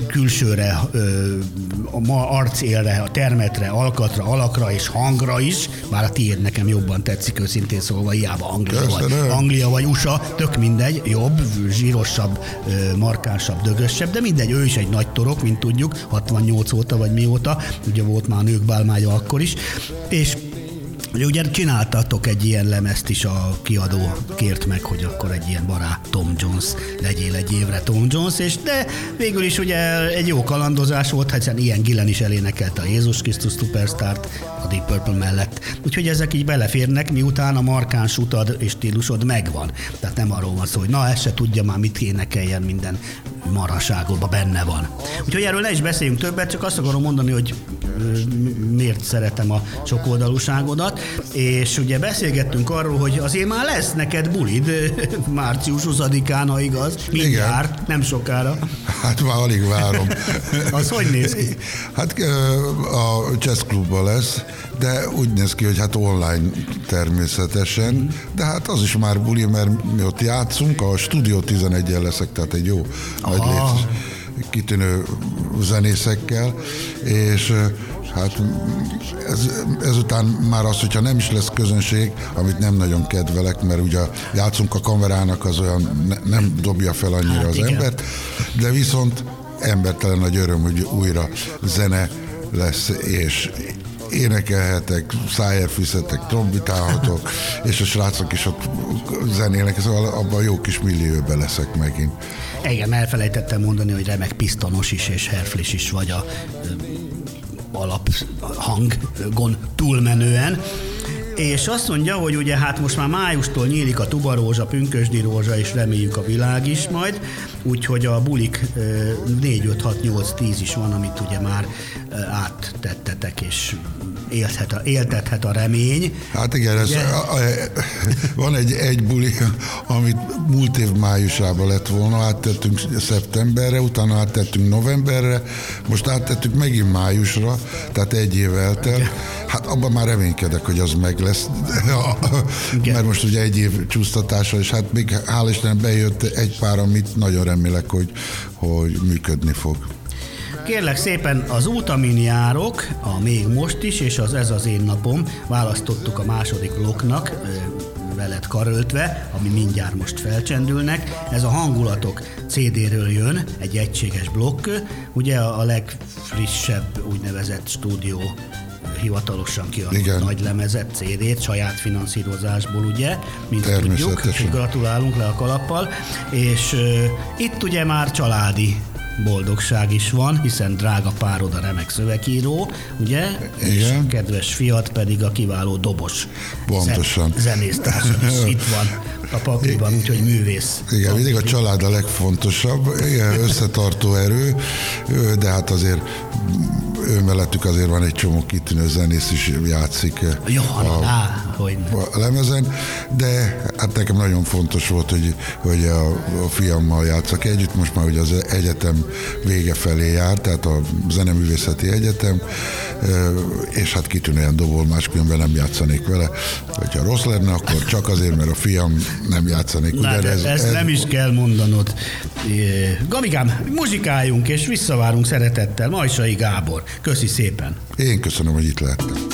külsőre, ö, a ma arcélre, a termetre, alkatra, alakra és hangra is, bár a tiéd nekem jobban tetszik őszintén szólva, hiába Anglia vagy. Anglia vagy USA, tök mindegy, jobb, zsírosabb, markánsabb, dögösebb, de mindegy, ő is egy nagy torok, mint tudjuk, 68 óta vagy mióta, ugye volt már nők bálmája akkor is, és Ugye, csináltatok egy ilyen lemezt is, a kiadó kért meg, hogy akkor egy ilyen barát Tom Jones legyél egy évre Tom Jones, és de végül is ugye egy jó kalandozás volt, hiszen ilyen Gillen is elénekelte a Jézus Krisztus Superstart a Deep Purple mellett. Úgyhogy ezek így beleférnek, miután a markáns utad és stílusod megvan. Tehát nem arról van szó, hogy na, ez se tudja már mit énekeljen, minden maraságokban benne van. Úgyhogy erről ne is beszéljünk többet, csak azt akarom mondani, hogy miért szeretem a sokoldalúságodat, és ugye beszélgettünk arról, hogy azért már lesz neked bulid március 20-án, ha igaz, mindjárt, nem sokára. Hát már alig várom. Az hogy néz ki? Hát a jazz klubban lesz, de úgy néz ki, hogy hát online természetesen, de hát az is már buli, mert mi ott játszunk, a Studio 11-el leszek, tehát egy jó nagy létsz, kitűnő zenészekkel, és hát ez, ezután már az, hogyha nem is lesz közönség, amit nem nagyon kedvelek, mert ugye játszunk a kamerának, az olyan ne, nem dobja fel annyira Hát az igen. embert, de viszont embertelen nagy öröm, hogy újra zene lesz, és énekelhetek, szájérfűzhetek, trombitálhatok, és a srácok is ott zenélnek, szóval abban jó kis millióbe leszek megint. Igen, elfelejtettem mondani, hogy remek pisztonos is és herflis is vagy a alaphangon túlmenően. És azt mondja, hogy ugye hát most már májustól nyílik a tubarózsa, pünkösdi rózsa, és reméljük a világ is majd, úgyhogy a bulik ö, 4, 5, 6, 8, 10 is van, amit ugye már áttettetek, és élthet a, éltethet a remény. Hát igen, ez, a, a, van egy, egy buli, amit múlt év májusában lett volna, áttettünk szeptemberre, utána áttettünk novemberre, most áttettük megint májusra, tehát egy év eltelt. Hát abban már reménykedek, hogy az meg lesz, Igen. mert most ugye egy év csúsztatása, és hát még hál' Isten bejött egy pár, amit nagyon remélek, hogy, hogy működni fog. Kérlek szépen, az út, amin járok, a még most is, és az ez az én napom, választottuk a második blokknak, ö, veled karöltve, ami mindjárt most felcsendülnek. Ez a hangulatok CD-ről jön, egy egységes blokk, ugye a legfrissebb úgynevezett stúdió hivatalosan kiadott Igen. nagy lemezet, CD-t, saját finanszírozásból, ugye, mint tudjuk, gratulálunk le a kalappal, és uh, itt ugye már családi boldogság is van, hiszen drága párod a remek szövegíró, ugye? És Igen. kedves fiat pedig a kiváló dobos Pontosan. zen- zenésztársad is itt van a pakliban, úgyhogy művész. Igen, mindig a család a legfontosabb, igen, összetartó erő, de hát azért ő mellettük azért van egy csomó kitűnő zenész is játszik ö, Johanna, á, hogy a lemezen, de hát nekem nagyon fontos volt, hogy, hogy a, a fiammal játszak együtt, most már ugye az egyetem vége felé jár, tehát a Zeneművészeti Egyetem, és hát kitűnően dobol, máskülönben nem játszanék vele. Hogyha rossz lenne, akkor csak azért, mert a fiam nem játszanék. Na, de ezt ez nem is kell mondanod. Gamikám, muzsikáljunk és visszavárunk szeretettel. Majsai Gábor. Köszi szépen. Én köszönöm, hogy itt lehettem.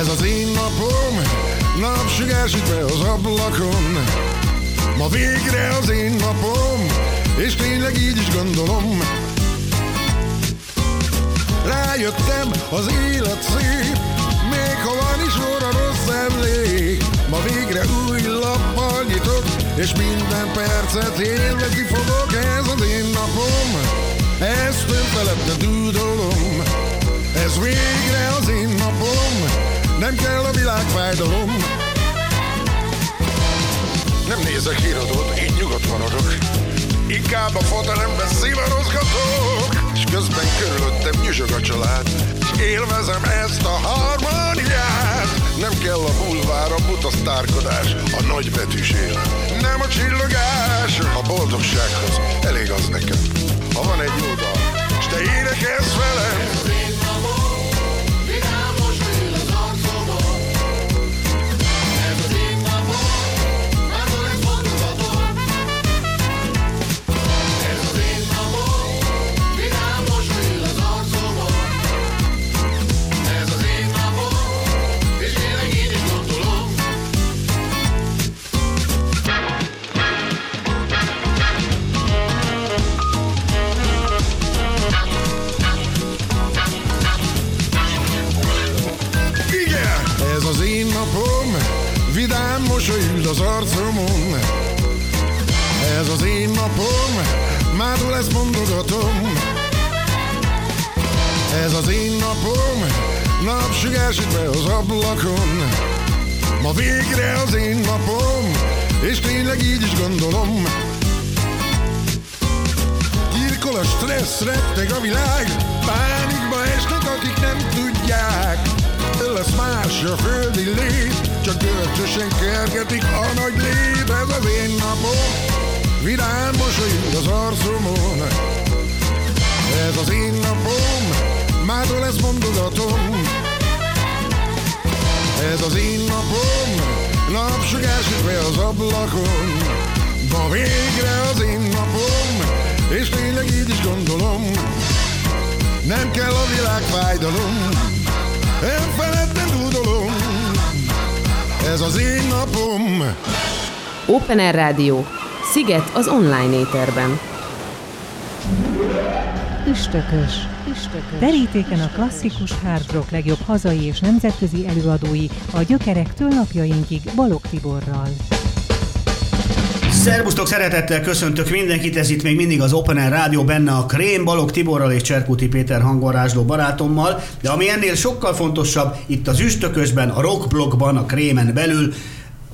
Ez az én napom Napsugár be az ablakon Ma végre az én napom, és tényleg így is gondolom. Rájöttem, az élet szép, még ha van is óra rossz emlék. Ma végre új lappal nyitok, és minden percet élvezni fogok. Ez az én napom, ezt önfeledne dúdolom. Ez végre az én napom, nem kell a világ fájdalom. Nem nézek híradót, így nyugodt maradok. Inkább a fotelemben szivarozgatok, és közben körülöttem nyüzsög a család, és élvezem ezt a harmóniát. Nem kell a bulvár, a buta sztárkodás, a nagybetűs élet. Nem a csillogás, a boldogsághoz elég az nekem. Ha van egy jó dal, és te énekelsz velem, vidám mosoly ül az arcomon. Ez az én napom, mádul ezt mondogatom. Ez az én napom, napsugár süt be az ablakon. Ma végre az én napom, és tényleg így is gondolom. Kirkol a stressz, retteg a világ, pánikba esnek, akik nem tudják. Lesz más a földi lét, csak görcsösen kergetik a nagy lép, ez az én napom. Vidám mosolyul az arcomon, ez az én napom, mától ezt mondogatom. Ez az én napom, napsugár süt be az ablakon. Ma végre az én napom, és tényleg így is gondolom. Nem kell a világ fájdalom, elfeledten dúdolom. Ez az én napom. Open Air Rádió. Sziget az online éterben. Üstökös. Üstökös. Terítéken a klasszikus hard rock legjobb hazai és nemzetközi előadói a gyökerektől napjainkig Balog Tiborral. Szerbusztok, szeretettel köszöntök mindenkit, ez itt még mindig az Open Air Rádió, benne a Krém, Balog Tiborral és Cserkuti Péter hangvarázsló barátommal, de ami ennél sokkal fontosabb, itt az Üstökösben, a Rockblogban, a Krémen belül,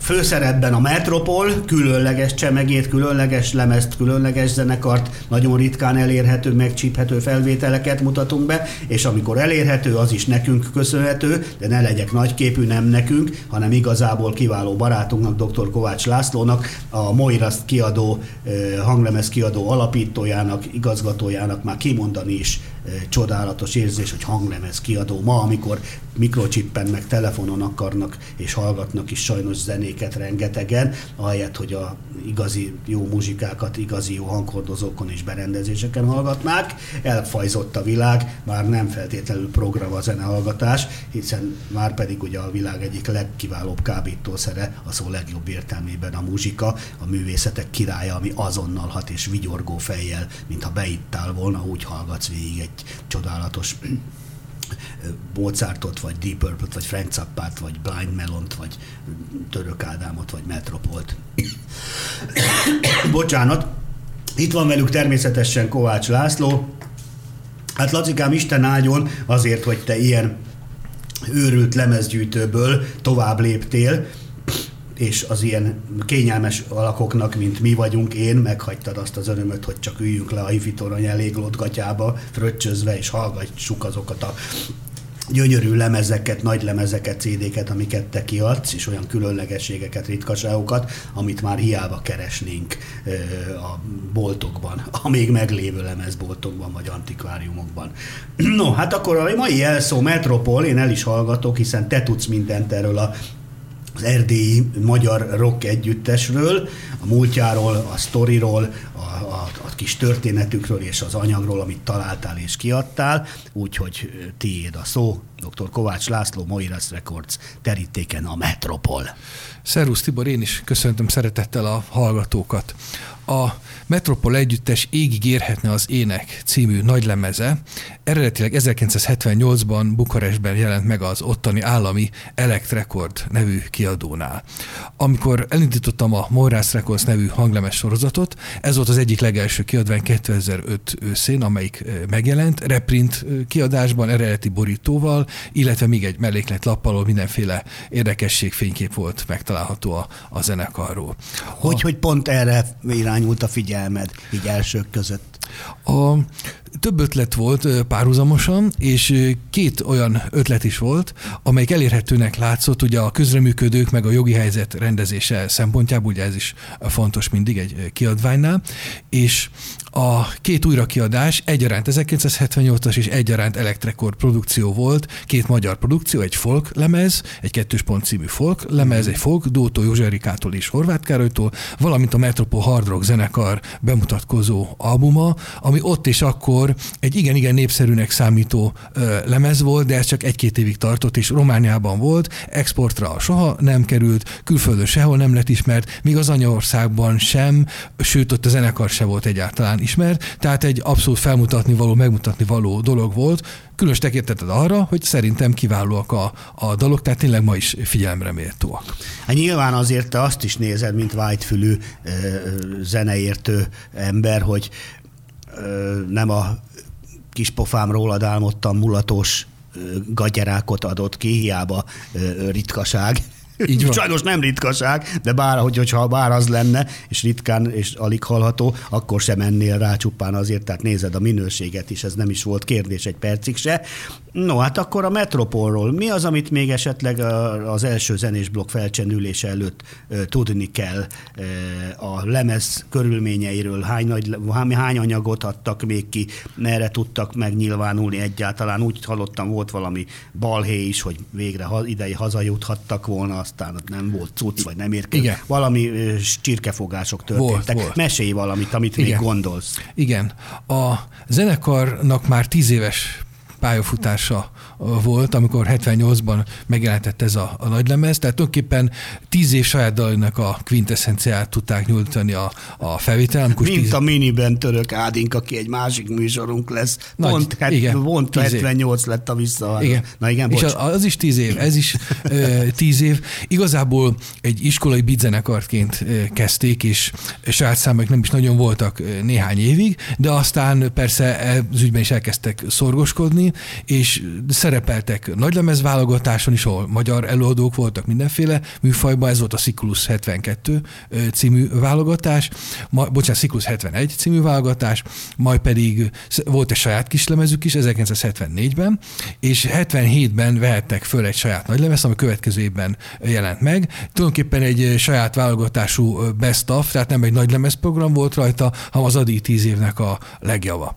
főszerepben a Metropol, különleges csemegét, különleges lemezt, különleges zenekart, nagyon ritkán elérhető, megcsíphető felvételeket mutatunk be, és amikor elérhető, az is nekünk köszönhető, de ne legyek nagyképű, nem nekünk, hanem igazából kiváló barátunknak, dr. Kovács Lászlónak, a Moiraszt kiadó, eh, hanglemez kiadó alapítójának, igazgatójának már kimondani is csodálatos érzés, hogy hanglemez kiadó ma, amikor mikrochippen meg telefonon akarnak és hallgatnak is sajnos zenéket rengetegen, ahelyett, hogy a igazi jó muzsikákat igazi jó hanghordozókon és berendezéseken hallgatnák. Elfajzott a világ, már nem feltétlenül program a zenehallgatás, hiszen már pedig ugye a világ egyik legkiválóbb kábítószere, a szó legjobb értelmében a muzsika, a művészetek királya, ami azonnal hat és vigyorgó fejjel, mintha beittál volna, úgy hallgatsz végig egy csodálatos Mozartot, vagy Deep Purple-t, vagy Frank Zappát, vagy Blind Melont, vagy Török Ádámot, vagy Metropolt. Bocsánat. Itt van velük természetesen Kovács László. Hát Lacikám, Isten áldjon azért, hogy te ilyen őrült lemezgyűjtőből tovább léptél, és az ilyen kényelmes alakoknak, mint mi vagyunk, én, meghagytad azt az örömöt, hogy csak üljünk le a hifitorony elég lotgatyába, fröccsözve, és hallgassuk azokat a gyönyörű lemezeket, nagy lemezeket, CD-ket, amiket te kiadsz, és olyan különlegességeket, ritkaságokat, amit már hiába keresnénk a boltokban, a még meglévő lemezboltokban, vagy antikváriumokban. No, hát akkor a mai elszó Metropol, én el is hallgatok, hiszen te tudsz mindent erről a az erdélyi magyar rock együttesről, a múltjáról, a sztoriról, a, a, a kis történetükről és az anyagról, amit találtál és kiadtál, úgyhogy tiéd a szó. Dr. Kovács László, Moiras Records, terítéken a Metropol. Szervusz Tibor, én is köszöntöm szeretettel a hallgatókat. A Metropol együttes Égig érhetne az ének című nagylemeze eredetileg 1978-ban Bukarestben jelent meg az ottani állami Elect Record nevű kiadónál. Amikor elindítottam a Morris Records nevű hanglemes sorozatot, ez volt az egyik legelső kiadvány 2005 őszén, amelyik megjelent, reprint kiadásban, eredeti borítóval, illetve még egy melléklet lappal, mindenféle érdekesség fénykép volt megtalálható a, a zenekarról. Hogy, a... hogy pont erre irányult a figyelmed, így elsők között? A több ötlet volt párhuzamosan, és két olyan ötlet is volt, amelyik elérhetőnek látszott ugye a közreműködők meg a jogi helyzet rendezése szempontjából, ugye ez is fontos mindig egy kiadványnál, és a két újrakiadás egyaránt 1978-as és egyaránt Elektrekord produkció volt, két magyar produkció, egy folk lemez, egy kettős pont című folk lemez, egy folk Dótó Józserikától és Horváth Károlytól, valamint a Metropol Hard Rock zenekar bemutatkozó albuma, ami ott és akkor egy igen-igen népszerűnek számító lemez volt, de ez csak egy-két évig tartott, és Romániában volt, exportra soha nem került, külföldön sehol nem lett ismert, míg az anyaországban sem, sőt ott a zenekar se volt egyáltalán ismert, tehát egy abszolút felmutatni való, megmutatni való dolog volt, különös tekinteted arra, hogy szerintem kiválóak a, a dalok, tehát tényleg ma is figyelemre méltóak. Hát nyilván azért te azt is nézed, mint vágyfülű zeneértő ember, hogy nem a kis pofám rólad álmodtam, mulatos gagyerákot adott ki, hiába ritkaság. Így van. Sajnos nem ritkaság, de bár, hogy, hogyha bár az lenne, és ritkán és alig hallható, akkor sem mennél rá csupán azért, tehát nézed a minőséget is, ez nem is volt kérdés egy percig se. No, hát akkor a Metropolról. Mi az, amit még esetleg az első zenés blokk felcsenülése előtt tudni kell a lemez körülményeiről? Hány, nagy, hány anyagot adtak még ki, merre tudtak megnyilvánulni egyáltalán? Úgy hallottam, volt valami balhé is, hogy végre idei hazajuthattak volna, aztán nem volt cucc, vagy nem érkezett. Igen. Valami csirkefogások történtek. Volt, volt. Mesélj valamit, amit Igen. még gondolsz. Igen. A zenekarnak már tíz éves pályafutása volt, amikor 78-ban megjelentett ez a, a nagylemez, tehát tulajdonképpen tíz év saját dalnak a quintessenciát tudták nyújtani a, a felvétel. Mint tíz... a miniben török Ádink, aki egy másik műsorunk lesz. Nagy, pont, het, igen, pont 78 év. lett a vissza. Igen. Na igen, bocs. És az, is tíz év, ez is ö, tíz év. Igazából egy iskolai beatzenekartként kezdték, és saját számok nem is nagyon voltak néhány évig, de aztán persze az ügyben is elkezdtek szorgoskodni, és szerepeltek nagylemez válogatáson is, ahol magyar előadók voltak mindenféle műfajban, ez volt a Cyclus 72 című válogatás, ma, bocsánat, Cyclus 71 című válogatás, majd pedig volt egy saját kislemezük is 1974-ben, és 77-ben vehettek föl egy saját nagylemez, ami következő évben jelent meg. Tulajdonképpen egy saját válogatású best of, tehát nem egy nagylemez program volt rajta, hanem az adi tíz évnek a legjava.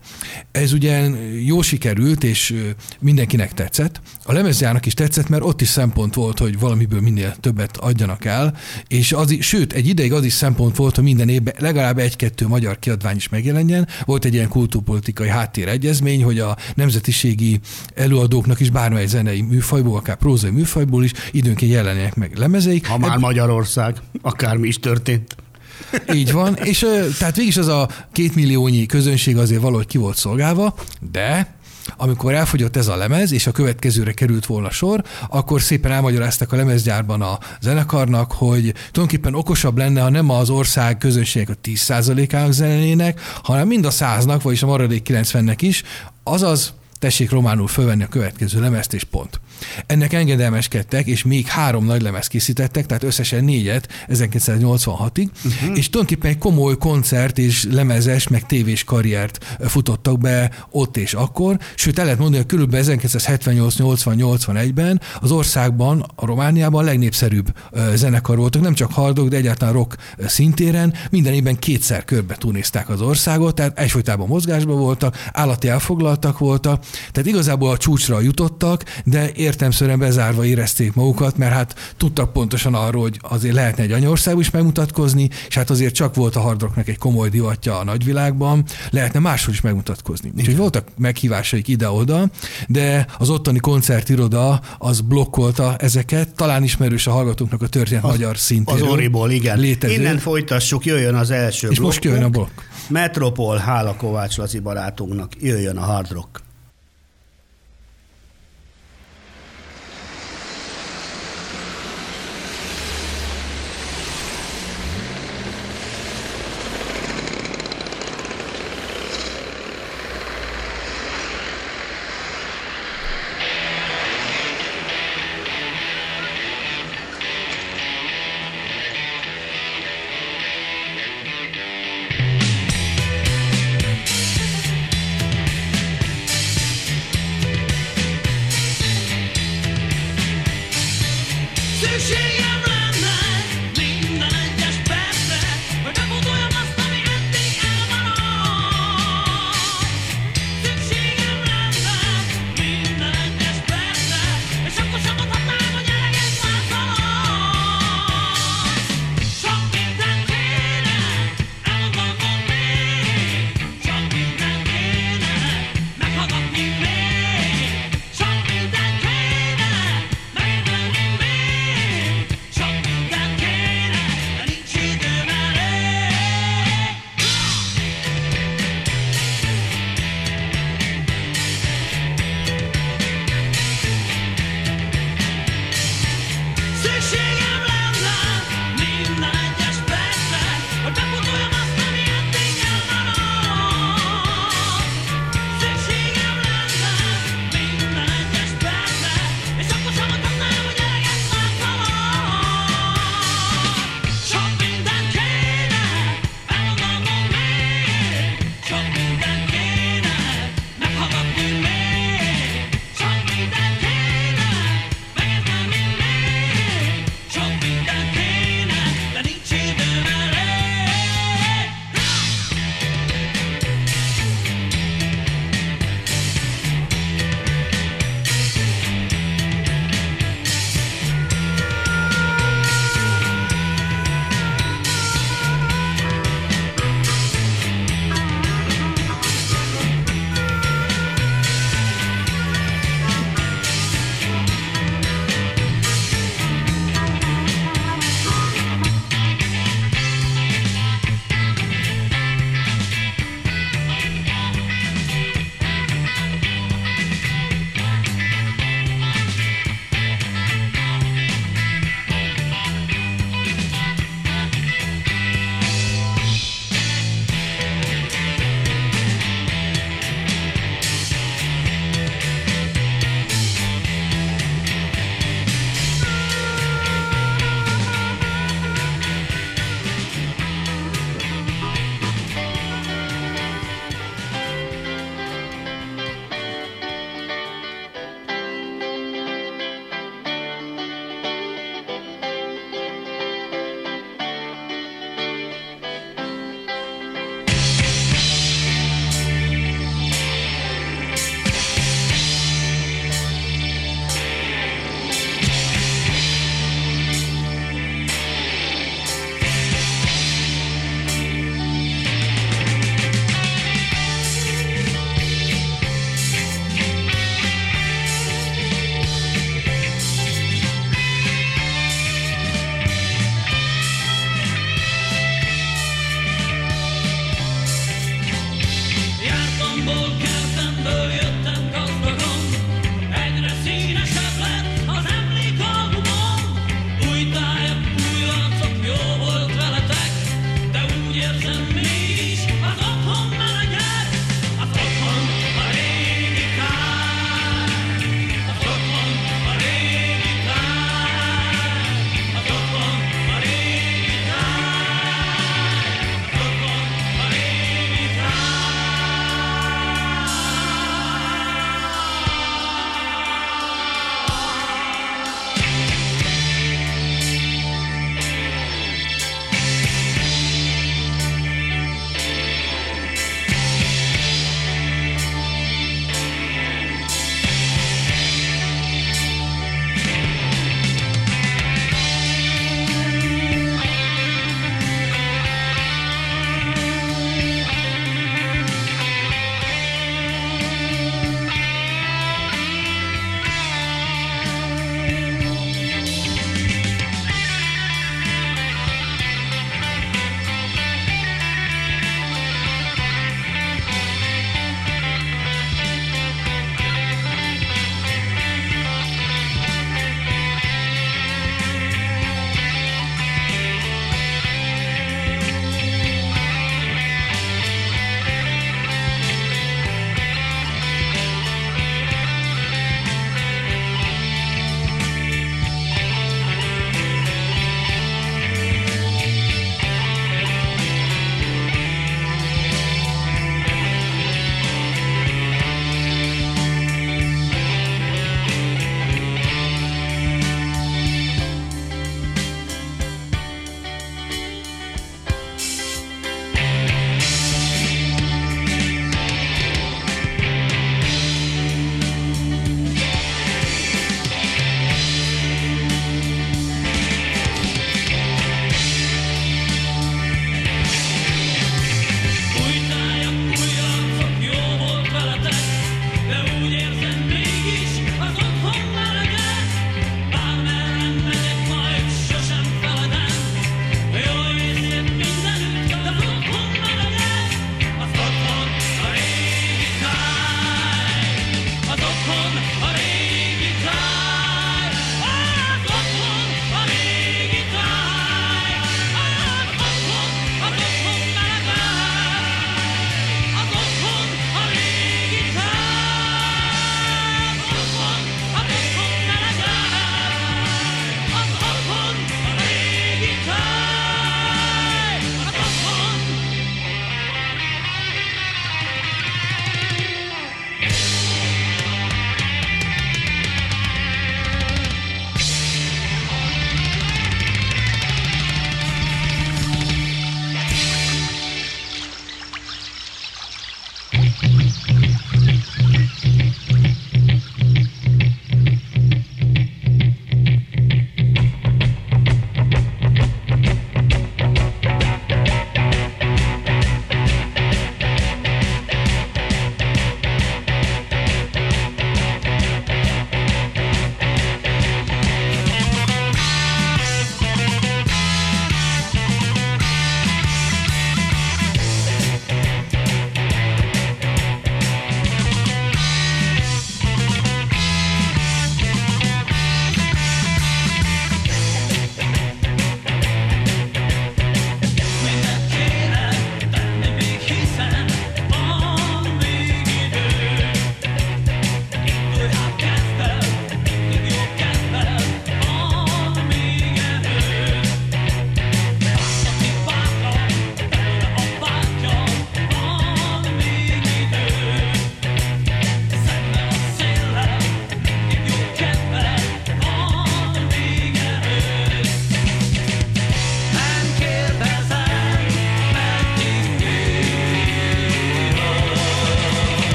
Ez ugye jó sikerült, és mindenkinek tetszett. A lemezjának is tetszett, mert ott is szempont volt, hogy valamiből minél többet adjanak el, és az, sőt, egy ideig az is szempont volt, hogy minden évben legalább egy-kettő magyar kiadvány is megjelenjen. Volt egy ilyen kultúrpolitikai háttéregyezmény, hogy a nemzetiségi előadóknak is bármely zenei műfajból, akár prózai műfajból is időnként jelenjenek meg lemezeik. Ha már Magyarország, akármi is történt. Így van, és tehát végig az a két milliónyi közönség azért valahogy ki volt szolgálva, de amikor elfogyott ez a lemez, és a következőre került volna sor, akkor szépen elmagyaráztak a lemezgyárban a zenekarnak, hogy tulajdonképpen okosabb lenne, ha nem az ország közönségek a 10%-ának zenének, hanem mind a száznak, vagyis a maradék 90-nek is, azaz tessék románul fölvenni a következő lemezt, és pont. Ennek engedelmeskedtek, és még három nagy lemez készítettek, tehát összesen négyet 1986-ig, uh-huh. és tulajdonképpen egy komoly koncert és lemezes, meg tévés karriert futottak be ott és akkor, sőt el lehet mondani, hogy körülbelül 1978-80-81-ben az országban, a Romániában a legnépszerűbb zenekar voltak, nem csak hardok, de egyáltalán rock szintéren, minden évben kétszer körbe turnézták az országot, tehát egyfolytában mozgásban voltak, állati elfoglaltak voltak, tehát igazából a csúcsra jutottak, de értemszerűen bezárva érezték magukat, mert hát tudtak pontosan arról, hogy azért lehetne egy anyország is megmutatkozni, és hát azért csak volt a hardrocknak egy komoly divatja a nagyvilágban, lehetne máshol is megmutatkozni. Igen. Úgyhogy voltak meghívásaik ide-oda, de az ottani koncertiroda az blokkolta ezeket, talán ismerős a hallgatóknak a történet az, magyar szintéről. Az Oriból, igen. Létező. Innen folytassuk, jöjjön az első És most jöjjön a blokk. Metropol, hála Kovács Laci barátunknak, jöjjön a hard rock.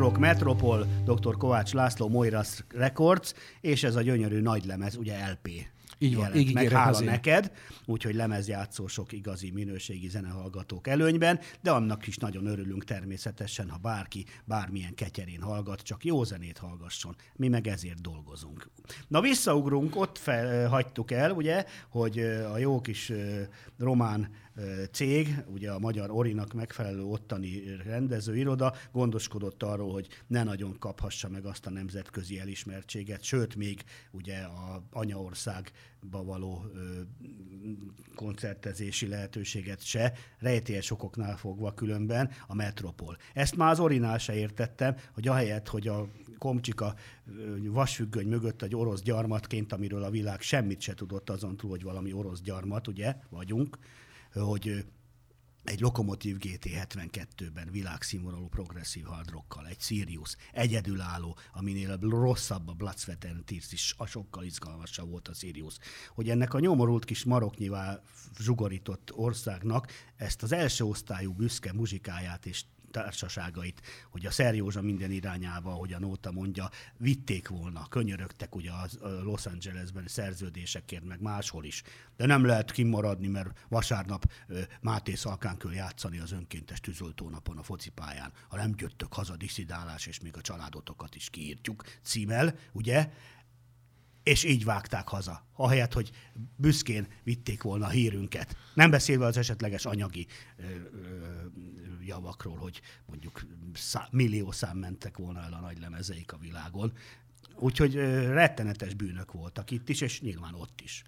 Beszélünk, Hard Rock Metropol, dr. Kovács László, Moiras Records, és ez a gyönyörű nagy lemez, ugye LP. Így van, jelent meg, hála az én. neked, úgyhogy lemezjátszósok igazi minőségi zenehallgatók előnyben, de annak is nagyon örülünk természetesen, ha bárki bármilyen ketyerén hallgat, csak jó zenét hallgasson. Mi meg ezért dolgozunk. Na visszaugrunk, ott fel, hagytuk el, ugye, hogy a jó kis román cég, ugye a Magyar Orinak megfelelő ottani rendezőiroda gondoskodott arról, hogy ne nagyon kaphassa meg azt a nemzetközi elismertséget, sőt, még ugye a anyaországba való koncertezési lehetőséget se, rejtélyes okoknál fogva különben a Metropol. Ezt már az Orinál se értettem, hogy ahelyett, hogy a Komcsika vasfüggöny mögött egy orosz gyarmatként, amiről a világ semmit se tudott azon túl, hogy valami orosz gyarmat, ugye, vagyunk, hogy egy Lokomotív GT 72-ben világszínvonalú progresszív hard rockkal, egy Sirius, egyedülálló, aminél a rosszabb a and Tears is, a sokkal izgalmasabb volt a Sirius. Hogy ennek a nyomorult kis maroknyivá zsugorított országnak ezt az első osztályú büszke muzsikáját és társaságait, hogy a Szerjózsa minden irányába, hogy a Nóta mondja, vitték volna, könyörögtek ugye ö, Los Angelesben szerződésekért, meg máshol is. De nem lehet kimaradni, mert vasárnap Máté Szalkán kell játszani az önkéntes tűzoltónapon a focipályán. Ha nem jöttök haza, diszidálás, és még a családotokat is kiírtjuk címmel, ugye? és így vágták haza, ahelyett, hogy büszkén vitték volna a hírünket. Nem beszélve az esetleges anyagi ö, ö, javakról, hogy mondjuk szá, millió szám mentek volna el a nagy lemezeik a világon. Úgyhogy rettenetes bűnök voltak itt is, és nyilván ott is.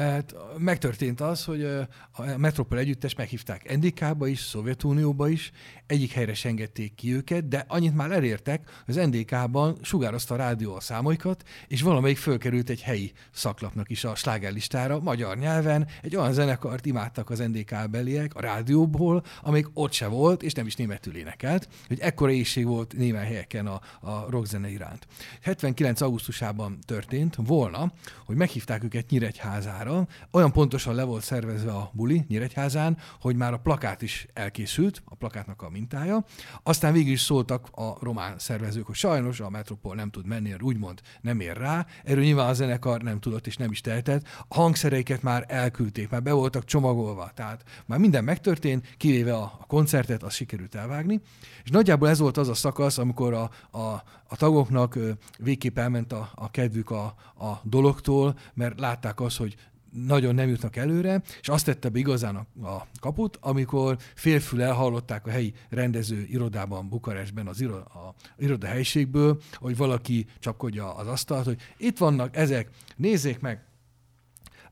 Hát megtörtént az, hogy a Metropol együttes meghívták NDK-ba is, Szovjetunióba is, egyik helyre se engedték ki őket, de annyit már elértek, az NDK-ban sugározta a rádió a számaikat, és valamelyik fölkerült egy helyi szaklapnak is a slágerlistára, magyar nyelven, egy olyan zenekart imádtak az NDK beliek a rádióból, amelyik ott se volt, és nem is németül énekelt, hogy ekkora éjség volt némely helyeken a, a rockzene iránt. 79. augusztusában történt volna, hogy meghívták őket Nyíregyházára, olyan pontosan le volt szervezve a buli Nyíregyházán, hogy már a plakát is elkészült, a plakátnak a mintája. Aztán végül is szóltak a román szervezők, hogy sajnos a Metropol nem tud menni, úgymond nem ér rá. Erről nyilván a zenekar nem tudott és nem is tehetett. A hangszereiket már elküldték, már be voltak csomagolva, tehát már minden megtörtént, kivéve a, koncertet, azt sikerült elvágni. És nagyjából ez volt az a szakasz, amikor a, a, a tagoknak végképp elment a, a kedvük a, a dologtól, mert látták azt, hogy nagyon nem jutnak előre, és azt tette be igazán a, a kaput, amikor félfülel hallották a helyi rendező irodában, Bukarestben az iro, a iroda helyiségből, hogy valaki csapkodja az asztalt, hogy itt vannak ezek, nézzék meg,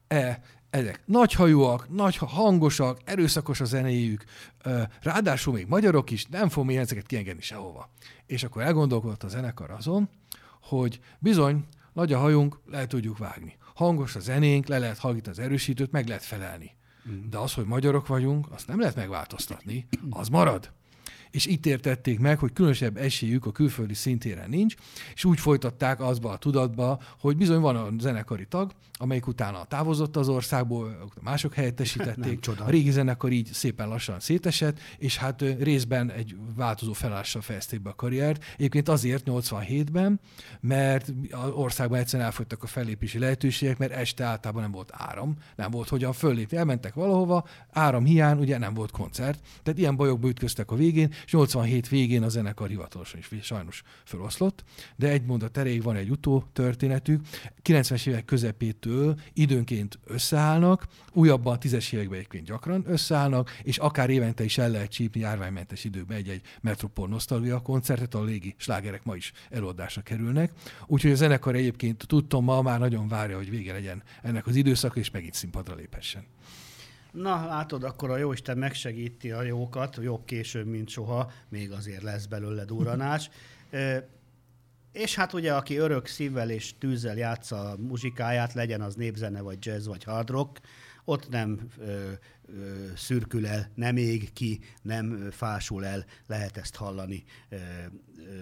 e, ezek nagyhajúak, nagy hangosak, erőszakos a zenéjük, ráadásul még magyarok is, nem fogom én ezeket kiengedni sehova. És akkor elgondolkodott a zenekar azon, hogy bizony, nagy a hajunk, le tudjuk vágni. Hangos a zenénk, le lehet hallgatni az erősítőt, meg lehet felelni. De az, hogy magyarok vagyunk, azt nem lehet megváltoztatni, az marad. És itt értették meg, hogy különösebb esélyük a külföldi szintéren nincs, és úgy folytatták azba a tudatba, hogy bizony van a zenekari tag, amelyik utána távozott az országból, mások Nem helyettesítették. csoda. A régi zenekar így szépen lassan szétesett, és hát részben egy változó felállással fejezték be a karriert. Egyébként azért 87-ben, mert az országban egyszerűen elfogytak a fellépési lehetőségek, mert este általában nem volt áram, nem volt hogyan föllépni. Elmentek valahova, áram hiány, ugye nem volt koncert. Tehát ilyen bajokba ütköztek a végén, és 87 végén a zenekar hivatalosan is sajnos feloszlott, de egy mondat erejéig van egy utó történetük. 90-es évek közepétől időnként összeállnak, újabban a 10-es években egyébként gyakran összeállnak, és akár évente is el lehet csípni járványmentes időben egy-egy Metropol Nostalgia koncertet, a légi slágerek ma is előadásra kerülnek. Úgyhogy a zenekar egyébként tudtom ma már nagyon várja, hogy vége legyen ennek az időszak, és megint színpadra léphessen. Na, látod, akkor a Jóisten megsegíti a jókat, jobb később, mint soha, még azért lesz belőle durranás. Ö, És hát ugye, aki örök szívvel és tűzzel játsza a muzsikáját, legyen az népzene, vagy jazz, vagy hard rock, ott nem ö, ö, szürkül el, nem ég ki, nem fásul el, lehet ezt hallani. Ö,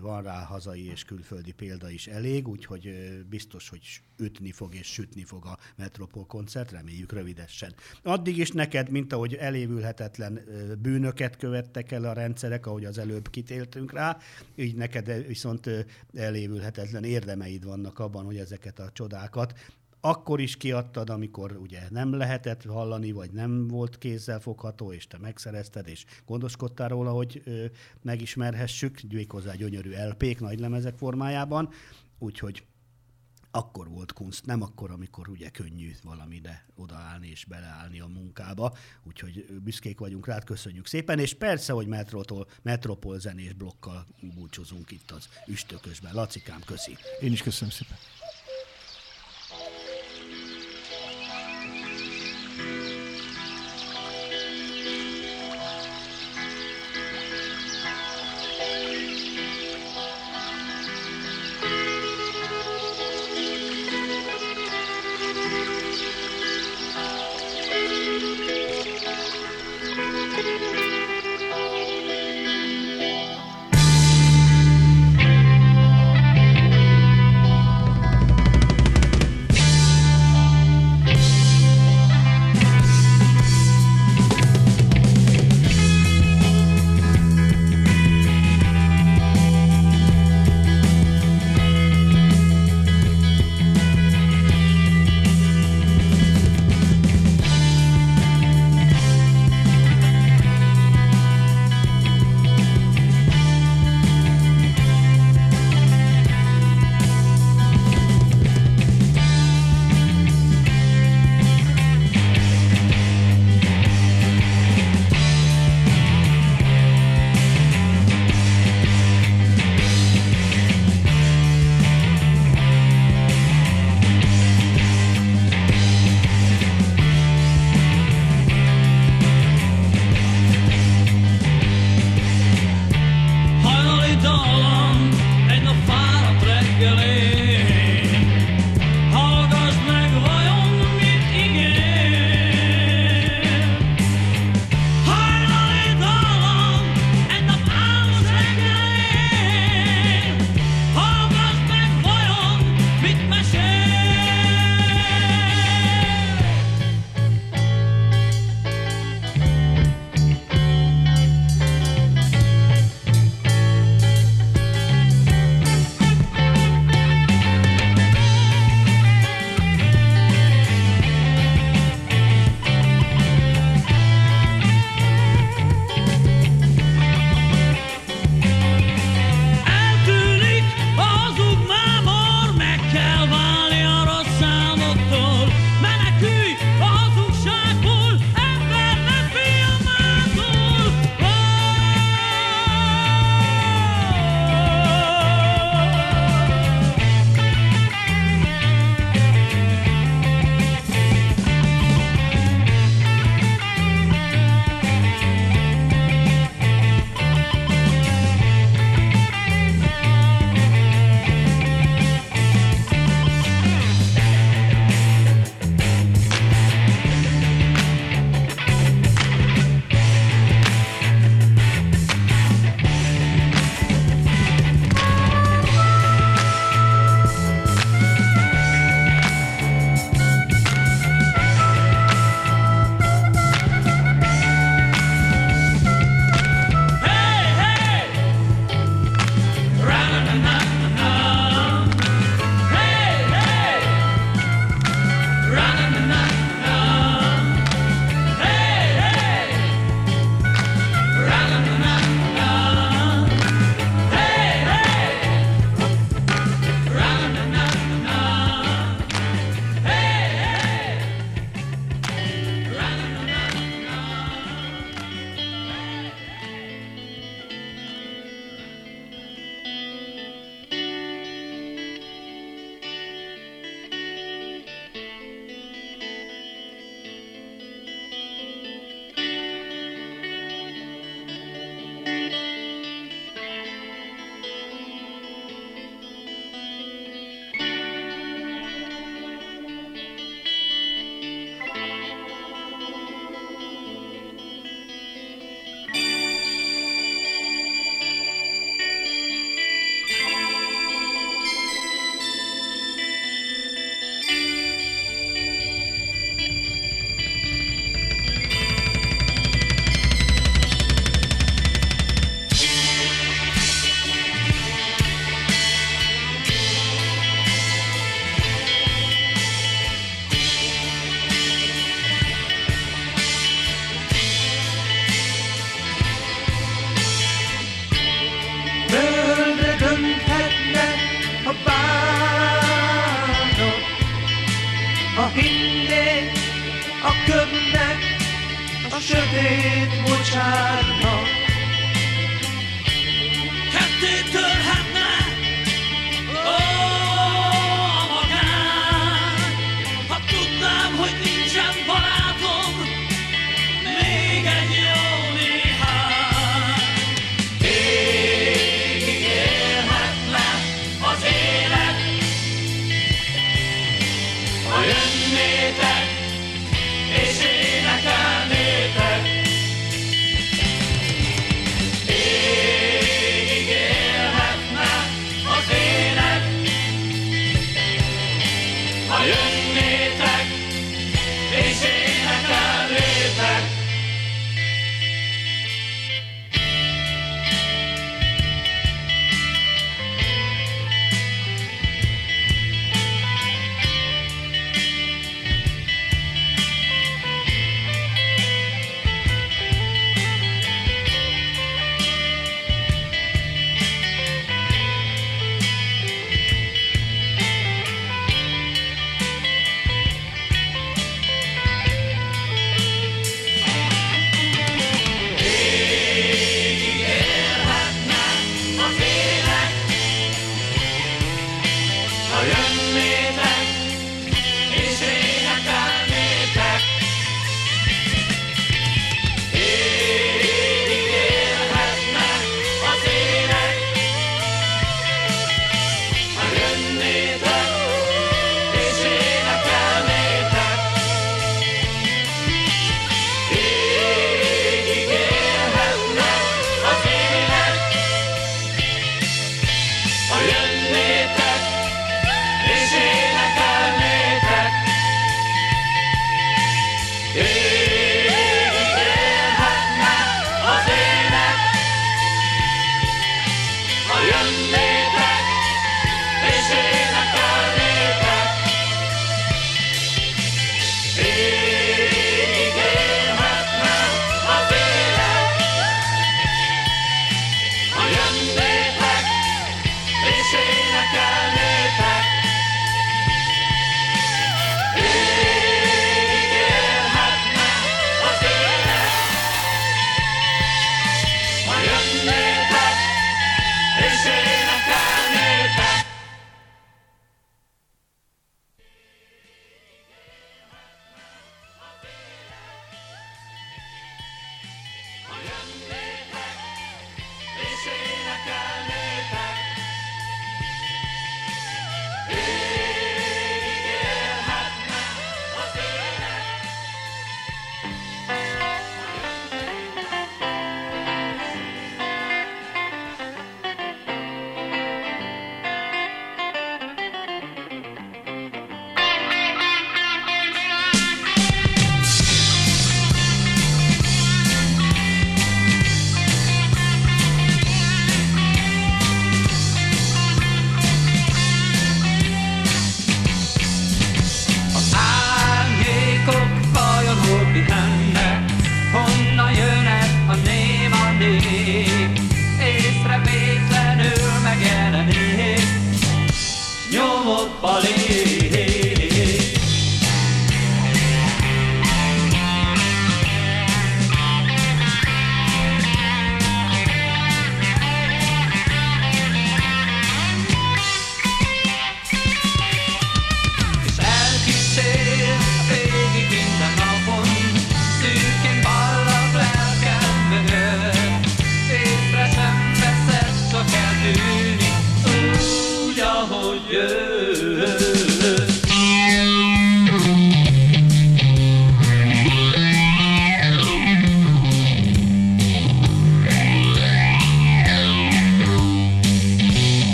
van rá hazai és külföldi példa is elég, úgyhogy ö, biztos, hogy ütni fog és sütni fog a Metropol koncert, reméljük rövidesen. Addig is neked, mint ahogy elévülhetetlen bűnöket követtek el a rendszerek, ahogy az előbb kitéltünk rá, így neked viszont elévülhetetlen érdemeid vannak abban, hogy ezeket a csodákat akkor is kiadtad, amikor ugye nem lehetett hallani, vagy nem volt kézzel fogható, és te megszerezted, és gondoskodtál róla, hogy ö, megismerhessük, méghozzá gyönyörű LP-k nagy lemezek formájában, úgyhogy akkor volt kunst, nem akkor, amikor ugye könnyű valamire odaállni és beleállni a munkába, úgyhogy büszkék vagyunk rád, köszönjük szépen, és persze, hogy Metrótól, Metropol zenés blokkal búcsúzunk itt az üstökösben. Lacikám, köszi. Én is köszönöm szépen. Thank you.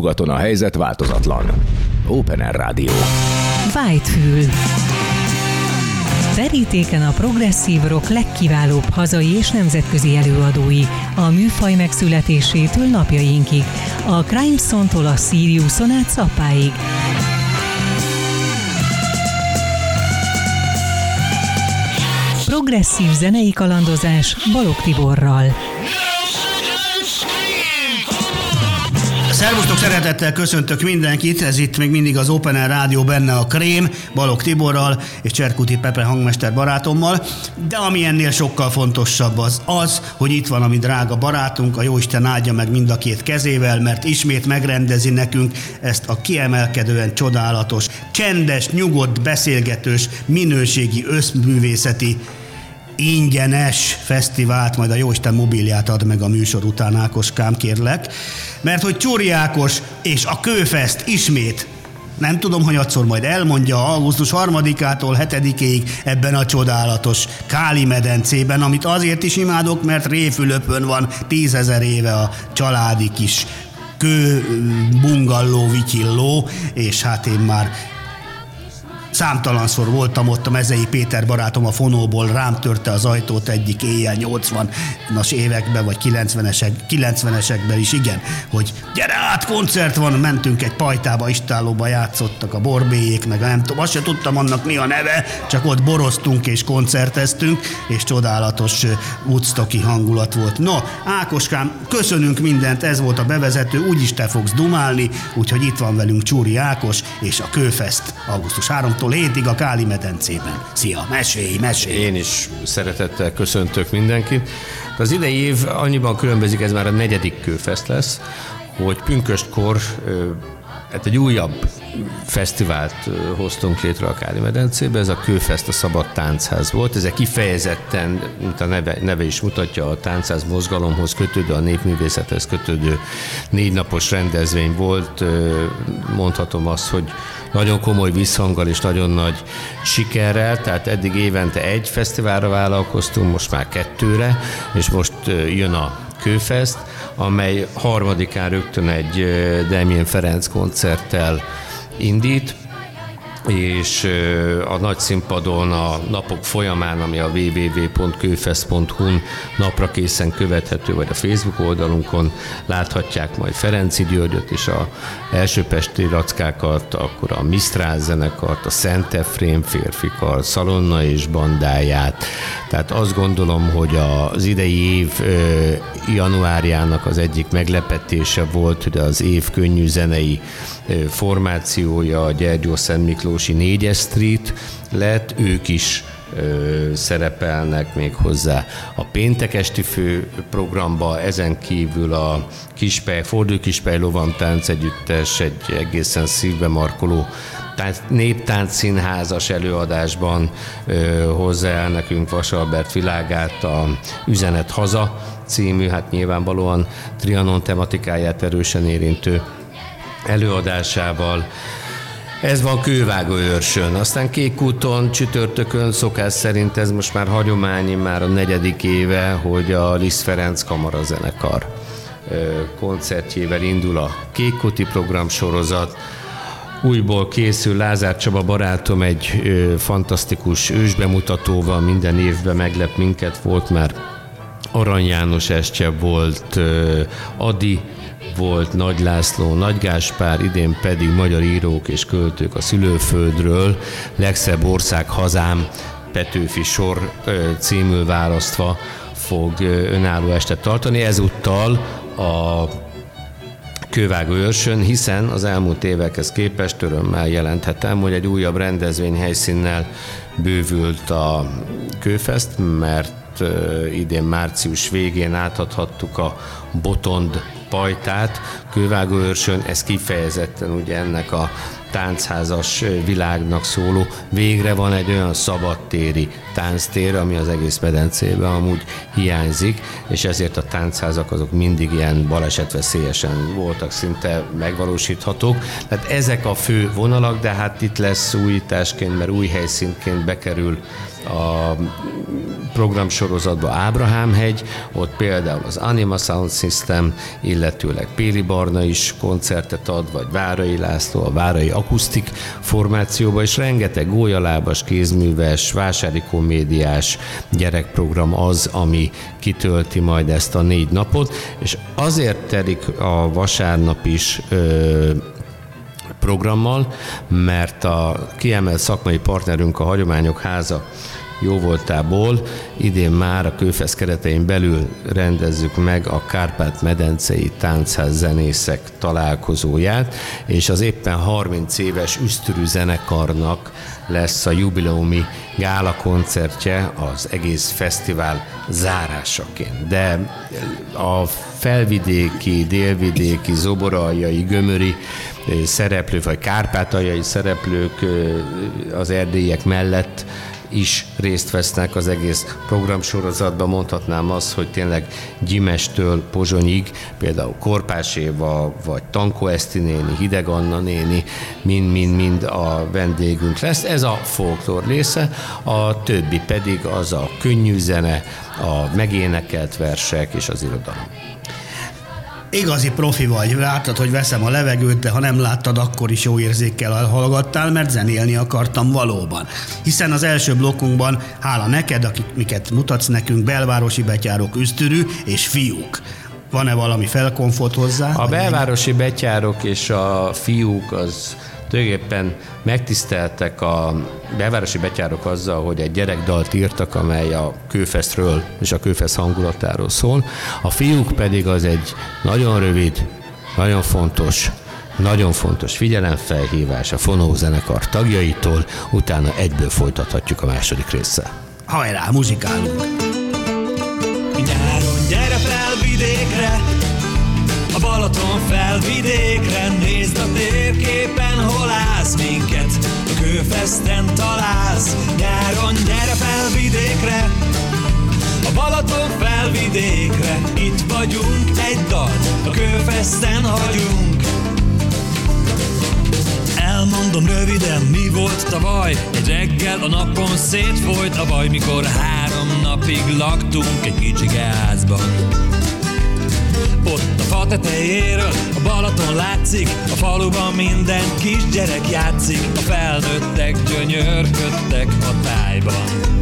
Nyugaton a helyzet változatlan. Open Air Rádió. Whitefül. Verítéken a progresszív rock legkiválóbb hazai és nemzetközi előadói, a műfaj megszületésétől napjainkig, a Crimeson-tól a Siriuson át Szappáig. Progresszív zenei kalandozás Balog Tiborral. Szervusztok, szeretettel köszöntök mindenkit, ez itt még mindig az Open Air Rádió benne a Krém, Balog Tiborral és Cserkuti Pepe hangmester barátommal, de ami ennél sokkal fontosabb az az, hogy itt van a mi drága barátunk, a Jóisten áldja meg mind a két kezével, mert ismét megrendezi nekünk ezt a kiemelkedően csodálatos, csendes, nyugodt, beszélgetős, minőségi összművészeti ingyenes fesztivált, majd a Jóisten mobilját ad meg a műsor után, Ákoskám, kérlek. Mert hogy Csúri Ákos és a Kőfest ismét nem tudom, hogy adszor majd elmondja augusztus 3-ától 7-ig ebben a csodálatos Káli medencében, amit azért is imádok, mert Réfülöpön van tízezer éve a családi kis kő bungalló, vityilló, és hát én már Számtalanszor voltam ott, a Mezei Péter barátom a fonóból rám törte az ajtót egyik éjjel 80-as években, vagy 90-esek, 90-esekben is, igen, hogy gyere át, koncert van, mentünk egy pajtába, istállóba játszottak a borbélyék, meg nem tudom, azt se tudtam annak mi a neve, csak ott boroztunk és koncerteztünk, és csodálatos Woodstocki hangulat volt. No, Ákoskám, köszönünk mindent, ez volt a bevezető, úgyis te fogsz dumálni, úgyhogy itt van velünk Csúri Ákos és a Kőfest augusztus 3 6-tól 7-ig a Káli medencében. Szia, mesélj, mesélj! Én is szeretettel köszöntök mindenkit. Az idei év annyiban különbözik, ez már a negyedik kőfest lesz, hogy pünköstkor hát egy újabb fesztivált hoztunk létre a Káli medencébe, ez a Kőfest a Szabad Táncház volt. Ez egy kifejezetten, mint a neve, neve is mutatja, a táncház mozgalomhoz kötődő, a népművészethez kötődő négy napos rendezvény volt. Mondhatom azt, hogy nagyon komoly visszhanggal és nagyon nagy sikerrel, tehát eddig évente egy fesztiválra vállalkoztunk, most már kettőre, és most jön a Kőfest, amely harmadikán rögtön egy Damien Ferenc koncerttel indít, és a nagy színpadon a napok folyamán, ami a www.kőfest.hu-n napra készen követhető, vagy a Facebook oldalunkon láthatják majd Ferenci Györgyöt és a elsőpesti rackákat, akkor a Mistrál zenekart, a Szent Efrém férfikar, Szalonna és bandáját. Tehát azt gondolom, hogy az idei év januárjának az egyik meglepetése volt, hogy az év könnyű zenei formációja a Gyergyó Szent Miklósi 4 Street lett, ők is szerepelnek még hozzá a péntek esti fő programba, ezen kívül a Kispej, Fordő Kispej Lovantánc együttes egy egészen szívbe markoló néptánc színházas előadásban ö, hozzá nekünk Vasalbert világát a Üzenet Haza című, hát nyilvánvalóan Trianon tematikáját erősen érintő előadásával. Ez van kővágó őrsön. Aztán Kékúton, csütörtökön szokás szerint ez most már hagyományi, már a negyedik éve, hogy a Liszt Ferenc kamarazenekar koncertjével indul a Kékúti program sorozat. Újból készül Lázár Csaba barátom egy ö, fantasztikus ősbemutatóval, minden évben meglep minket, volt már Arany János estje, volt Adi volt Nagy László, Nagy Gáspár, idén pedig magyar írók és költők a szülőföldről, legszebb ország hazám, Petőfi sor címül választva fog önálló estet tartani. Ezúttal a Kővágó őrsön, hiszen az elmúlt évekhez képest örömmel jelenthetem, hogy egy újabb rendezvény helyszínnel bővült a Kőfest, mert idén március végén átadhattuk a Botond pajtát Kővágóőrsön, ez kifejezetten ugye ennek a táncházas világnak szóló. Végre van egy olyan szabadtéri tánctér, ami az egész medencében amúgy hiányzik, és ezért a táncházak azok mindig ilyen balesetveszélyesen voltak szinte megvalósíthatók. Tehát ezek a fő vonalak, de hát itt lesz újításként, mert új helyszínként bekerül a programsorozatba Ábrahám hegy, ott például az Anima Sound System, illetőleg Péli Barna is koncertet ad, vagy Várai László, a Várai Akusztik formációba, és rengeteg gólyalábas, kézműves, vásári komédiás gyerekprogram az, ami kitölti majd ezt a négy napot, és azért telik a vasárnap is ö, programmal, mert a kiemelt szakmai partnerünk a Hagyományok Háza jóvoltából idén már a Kőfesz keretein belül rendezzük meg a Kárpát-medencei táncház zenészek találkozóját, és az éppen 30 éves üsztürű zenekarnak lesz a jubileumi gála koncertje az egész fesztivál zárásaként. De a felvidéki, délvidéki, zoboraljai, gömöri szereplők, vagy kárpátaljai szereplők az erdélyek mellett is részt vesznek az egész programsorozatban. Mondhatnám azt, hogy tényleg Gyimestől Pozsonyig, például Korpás Éva, vagy Tankó Eszti néni, Hideg Anna néni, mind-mind-mind a vendégünk lesz. Ez a folklór része, a többi pedig az a könnyű zene, a megénekelt versek és az irodalom. Igazi profi vagy, láttad, hogy veszem a levegőt, de ha nem láttad, akkor is jó érzékkel hallgattál, mert zenélni akartam valóban. Hiszen az első blokkunkban, hála neked, akik miket mutatsz nekünk, belvárosi betyárok, üsztürű és fiúk. Van-e valami felkonfort hozzá? A belvárosi betyárok és a fiúk az tulajdonképpen megtiszteltek a belvárosi betyárok azzal, hogy egy gyerekdalt írtak, amely a kőfesztről és a kőfesz hangulatáról szól. A fiúk pedig az egy nagyon rövid, nagyon fontos nagyon fontos figyelemfelhívás a Fonó zenekar tagjaitól, utána egyből folytathatjuk a második résszel. Hajrá, muzsikálunk! Nyáron gyere fel vidékre, Balaton felvidékre Nézd a térképen, hol állsz minket. A kőfeszten találsz Nyáron gyere fel vidékre. A Balaton felvidékre Itt vagyunk, egy dal A kőfeszten hagyunk. Elmondom röviden, mi volt tavaly. Egy reggel a napon szétfolyt a baj Mikor három napig laktunk egy kicsi házban ott a fa tetejéről a Balaton látszik A faluban minden kisgyerek játszik A felnőttek gyönyörködtek a tájban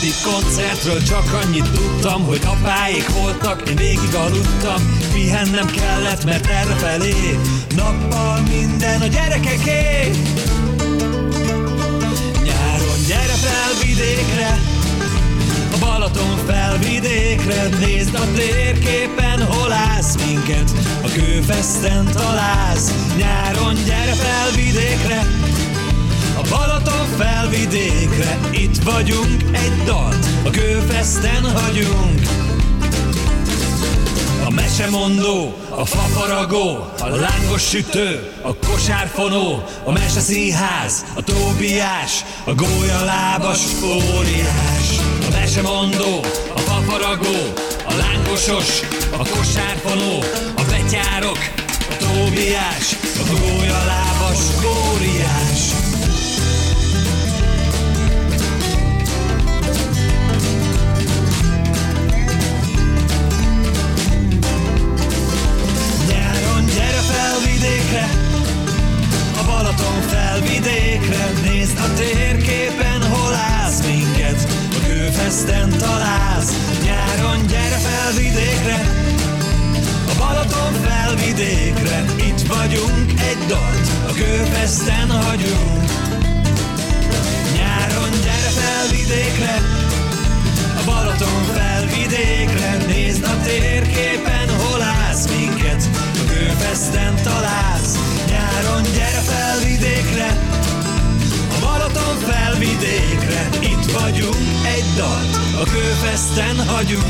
esti koncertről csak annyit tudtam, hogy apáik voltak, én végig aludtam, pihennem kellett, mert errefelé nappal minden a gyerekeké. Nyáron gyere fel vidékre, Balaton felvidékre Nézd a térképen, hol állsz minket? A kőfeszten találsz Nyáron gyere felvidékre. A Balaton felvidékre Itt vagyunk, egy dalt A kőfeszten hagyunk a mesemondó, a fafaragó, a lángos sütő, a kosárfonó, a meseszínház, a tóbiás, a gólyalábas óriás mesemondó, a paparagó, a lángosos, a kosárfonó, a betyárok, a tóbiás, a gólyalábas góriás. Balaton felvidékre, nézd a térképen, hol állsz minket, kőfeszten találsz Nyáron gyere fel vidékre A Balaton felvidékre Itt vagyunk, egy dalt A kőfeszten hagyunk. Nyáron gyere fel vidékre A Balaton felvidékre Nézd a térképen, hol állsz minket? A kőfeszten találsz Nyáron gyere fel vidékre A Balaton felvidékre. Itt vagyunk, egy dalt. A kőfeszten hagyunk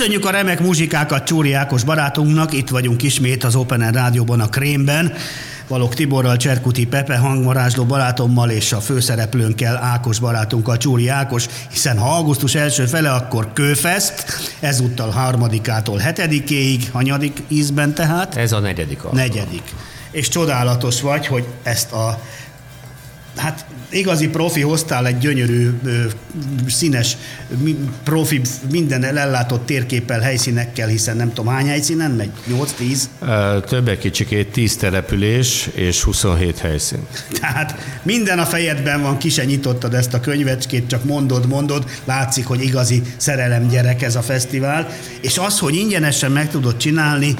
Köszönjük a remek muzsikákat Csúri Ákos barátunknak, itt vagyunk ismét az Open Air Rádióban a Krémben. Valok Tiborral, Cserkuti Pepe hangmarázsló barátommal és a főszereplőnkkel, Ákos barátunkkal, Csúri Ákos, hiszen ha augusztus első fele, akkor Kőfest, ezúttal harmadikától hetedikéig, hanyadik ízben tehát? Ez a negyedik alkalom. Negyedik. És csodálatos vagy, hogy ezt a hát igazi profi hoztál egy gyönyörű, színes, profi, minden ellátott térképpel, helyszínekkel, hiszen nem tudom hány helyszínen megy? 8-10? Ö, Többek kicsikét 10 település és 27 helyszín. Tehát minden a fejedben van, ki se nyitottad ezt a könyvecskét, csak mondod, mondod, látszik, hogy igazi szerelem gyerek ez a fesztivál, és az, hogy ingyenesen meg tudod csinálni,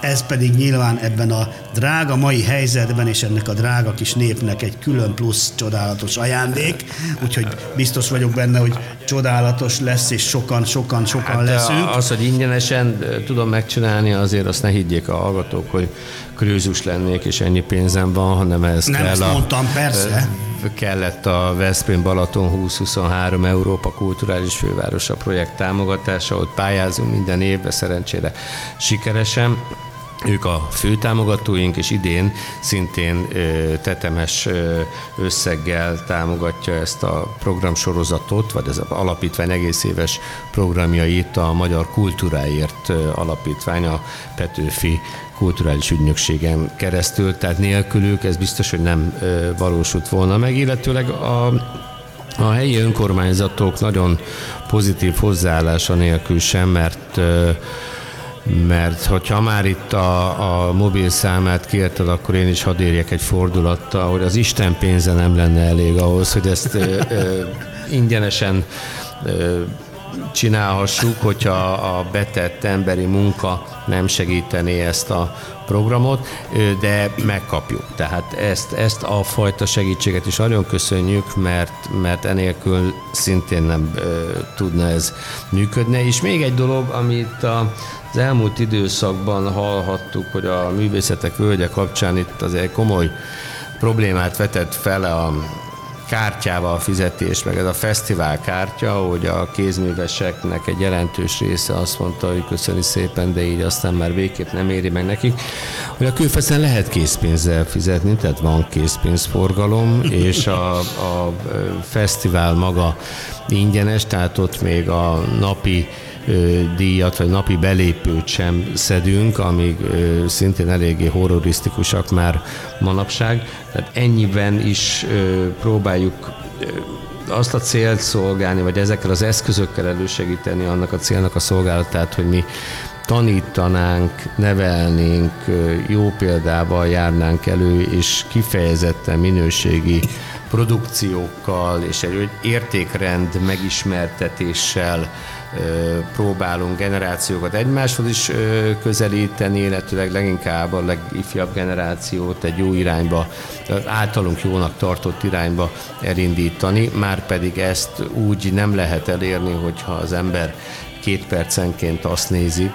ez pedig nyilván ebben a drága mai helyzetben és ennek a drága kis népnek egy külön plusz csodálatos ajándék, úgyhogy biztos vagyok benne, hogy csodálatos lesz, és sokan, sokan, sokan hát leszünk. Az, hogy ingyenesen tudom megcsinálni, azért azt ne higgyék a hallgatók, hogy krőzus lennék, és ennyi pénzem van, hanem ez Nem, kell ezt a, mondtam, persze. kellett a Veszprém Balaton 2023 Európa Kulturális Fővárosa projekt támogatása, ott pályázunk minden évben, szerencsére sikeresen. Ők a fő támogatóink, és idén szintén tetemes összeggel támogatja ezt a programsorozatot, vagy az alapítvány egész éves programjait a Magyar Kultúráért alapítvány, a Petőfi kulturális ügynökségen keresztül, tehát nélkülük ez biztos, hogy nem valósult volna meg, illetőleg a a helyi önkormányzatok nagyon pozitív hozzáállása nélkül sem, mert mert hogyha már itt a, a mobil számát kérted, akkor én is hadd érjek egy fordulattal, hogy az Isten pénze nem lenne elég ahhoz, hogy ezt ö, ö, ingyenesen ö, csinálhassuk, hogyha a betett emberi munka nem segítené ezt a programot, de megkapjuk. Tehát ezt, ezt a fajta segítséget is nagyon köszönjük, mert, mert enélkül szintén nem ö, tudna ez működni. És még egy dolog, amit a, az elmúlt időszakban hallhattuk, hogy a művészetek völgye kapcsán itt azért komoly problémát vetett fel a kártyával a fizetés, meg ez a fesztivál kártya, hogy a kézműveseknek egy jelentős része azt mondta, hogy köszöni szépen, de így aztán már végképp nem éri meg nekik, hogy a külfeszen lehet készpénzzel fizetni, tehát van készpénzforgalom, és a, a fesztivál maga ingyenes, tehát ott még a napi díjat, vagy napi belépőt sem szedünk, amíg szintén eléggé horrorisztikusak már manapság. Tehát ennyiben is próbáljuk azt a célt szolgálni, vagy ezekkel az eszközökkel elősegíteni annak a célnak a szolgálatát, hogy mi tanítanánk, nevelnénk, jó példával járnánk elő, és kifejezetten minőségi produkciókkal és egy értékrend megismertetéssel próbálunk generációkat egymáshoz is közelíteni, illetőleg leginkább a legifjabb generációt egy jó irányba, általunk jónak tartott irányba elindítani, már pedig ezt úgy nem lehet elérni, hogyha az ember két percenként azt nézi,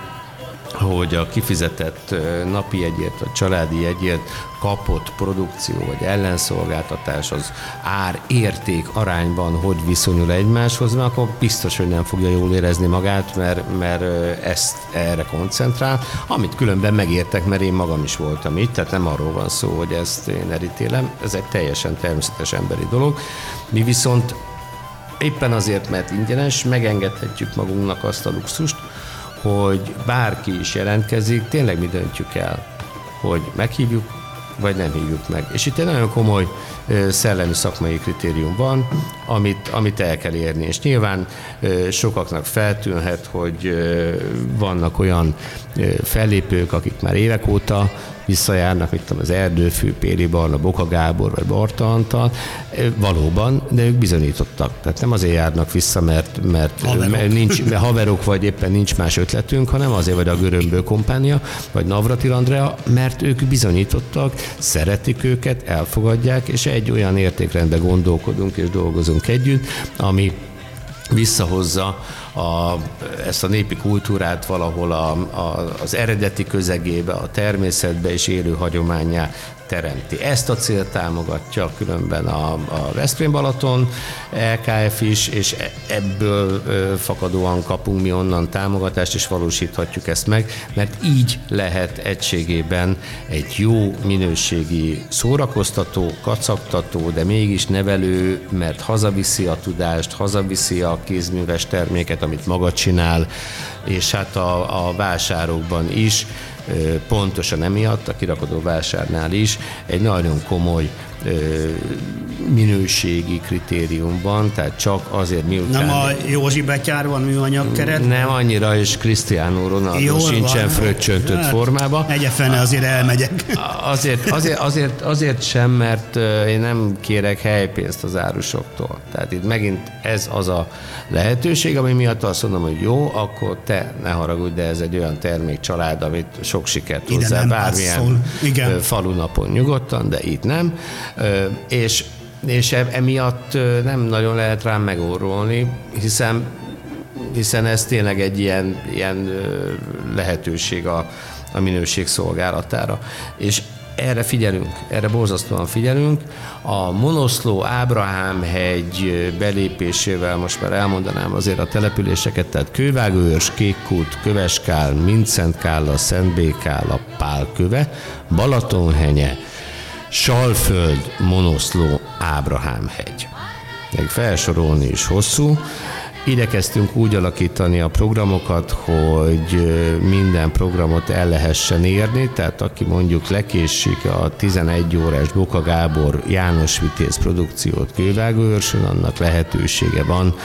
hogy a kifizetett napi egyért vagy családi egyért kapott produkció vagy ellenszolgáltatás az ár érték arányban hogy viszonyul egymáshoz, mert akkor biztos, hogy nem fogja jól érezni magát, mert, mert ezt erre koncentrál, amit különben megértek, mert én magam is voltam itt, tehát nem arról van szó, hogy ezt én elítélem, ez egy teljesen természetes emberi dolog. Mi viszont éppen azért, mert ingyenes, megengedhetjük magunknak azt a luxust, hogy bárki is jelentkezik, tényleg mi döntjük el, hogy meghívjuk, vagy nem hívjuk meg. És itt egy nagyon komoly szellemi szakmai kritérium van, amit, amit el kell érni. És nyilván sokaknak feltűnhet, hogy vannak olyan fellépők, akik már évek óta visszajárnak, mint tudom, az Erdőfű, Péri Barna, Boka Gábor vagy Barta Antal, valóban, de ők bizonyítottak. Tehát nem azért járnak vissza, mert, mert, Haverok. mert nincs, mert haverok vagy éppen nincs más ötletünk, hanem azért vagy a Görömbő kompánia, vagy Navratil Andrea, mert ők bizonyítottak, szeretik őket, elfogadják, és egy olyan értékrendben gondolkodunk és dolgozunk együtt, ami visszahozza a, ezt a népi kultúrát valahol a, a, az eredeti közegébe, a természetbe és élő hagyományá teremti. Ezt a célt támogatja különben a, a Veszprém Balaton LKF is, és e- ebből fakadóan kapunk mi onnan támogatást, és valósíthatjuk ezt meg, mert így lehet egységében egy jó minőségi szórakoztató, kacagtató, de mégis nevelő, mert hazaviszi a tudást, hazaviszi a kézműves terméket, amit maga csinál, és hát a, a vásárokban is pontosan emiatt, a kirakodó vásárnál is egy nagyon komoly minőségi kritériumban, tehát csak azért miután... Nem a Józsi betyár van műanyag keret? Nem annyira, és Cristiano Ronaldo Jól sincsen van. fröccsöntött Hát, formában. Egye fene, azért elmegyek. Azért, azért, azért, azért sem, mert én nem kérek helypénzt az árusoktól. Tehát itt megint ez az a lehetőség, ami miatt azt mondom, hogy jó, akkor te ne haragudj, de ez egy olyan termékcsalád, amit sok sikert hozzá bármilyen. Igen. falunapon nyugodtan, de itt nem. És és e- emiatt nem nagyon lehet rám megórolni, hiszen hiszen ez tényleg egy ilyen, ilyen lehetőség a, a minőség szolgálatára. És erre figyelünk, erre borzasztóan figyelünk. A Monoszló Ábrahám hegy belépésével most már elmondanám azért a településeket, tehát Kővágőrs, Kékkút, Köveskál, Mincentkálla, Szentbékálla, Pálköve, Balatonhenye, Salföld, Monoszló, Ábrahám hegy. Még felsorolni is hosszú. Igyekeztünk úgy alakítani a programokat, hogy minden programot el lehessen érni, tehát aki mondjuk lekésik a 11 órás Boka Gábor János Vitéz produkciót Kővágóőrsön, annak lehetősége van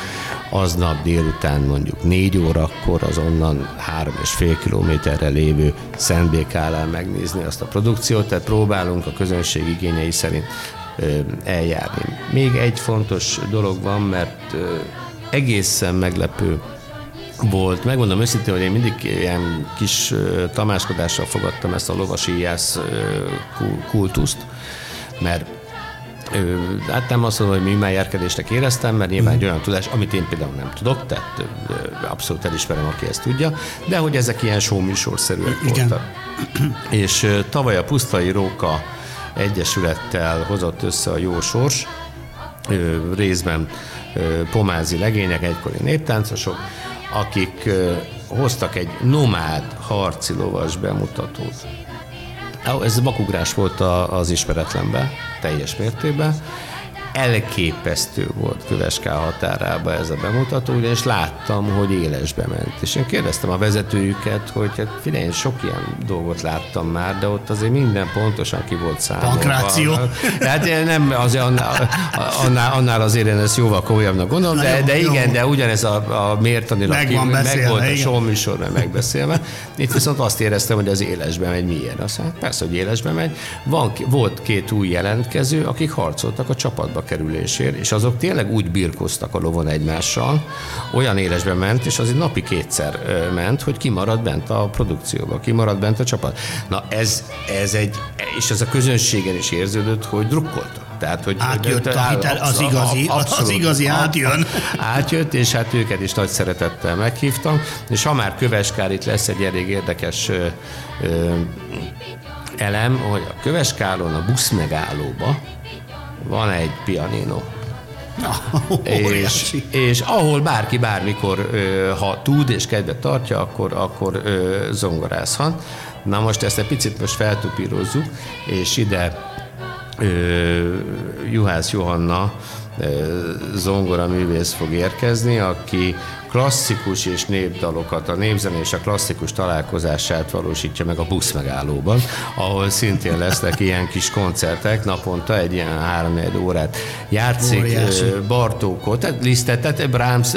aznap délután mondjuk 4 órakor az onnan 3,5 kilométerre lévő Szentbékálán megnézni azt a produkciót, tehát próbálunk a közönség igényei szerint eljárni. Még egy fontos dolog van, mert egészen meglepő volt. Megmondom őszintén, hogy én mindig ilyen kis tamáskodással fogadtam ezt a lovasi jász kultuszt, mert hát nem azt mondom, hogy műmájárkedésnek éreztem, mert nyilván egy olyan tudás, amit én például nem tudok, tehát abszolút elismerem, aki ezt tudja, de hogy ezek ilyen showműsorszerűek Igen. voltak. És tavaly a Pusztai Róka Egyesülettel hozott össze a jó sors, részben pomázi legények, egykori néptáncosok, akik hoztak egy nomád harci lovas bemutatót. Ez bakugrás volt az ismeretlenbe, teljes mértékben. Elképesztő volt Köveskál határába ez a bemutató, ugyanis láttam, hogy élesbe ment. És én kérdeztem a vezetőjüket, hogy hát figyelj, én sok ilyen dolgot láttam már, de ott azért minden pontosan ki volt számolva. Pankráció. Hát nem, azért annál, annál, annál azért én ezt jóval komolyabbnak gondolom, Na de, jó, de jó. igen, de ugyanez a, a mértanilag Meg meg volt a igen. show műsorban megbeszélve. Itt viszont azt éreztem, hogy az élesbe megy milyen. Azt mondja, hát persze, hogy élesbe megy. Van, volt két új jelentkező, akik harcoltak a csapatba kerülésért, és azok tényleg úgy birkoztak a lovon egymással, olyan élesbe ment, és azért napi kétszer ment, hogy kimaradt bent a produkcióba, kimaradt bent a csapat. Na ez, ez egy, és ez a közönségen is érződött, hogy drukkoltak. Tehát, hogy Átjött a hitel, az igazi, az igazi átjön. Átjött, és hát őket is nagy szeretettel meghívtam, és ha már Köveskár itt lesz egy elég érdekes ö, ö, elem, hogy a Köveskálon a busz megállóba van egy pianino. és, Óriási. és ahol bárki bármikor, ha tud és kedvet tartja, akkor, akkor zongorázhat. Na most ezt egy picit most feltupírozzuk, és ide Juhász Johanna zongora művész fog érkezni, aki klasszikus és népdalokat, a népzene és a klasszikus találkozását valósítja meg a busz megállóban, ahol szintén lesznek ilyen kis koncertek, naponta egy ilyen három órát játszik Óriási. Bartókot, tehát Lisztet, tehát Brahms,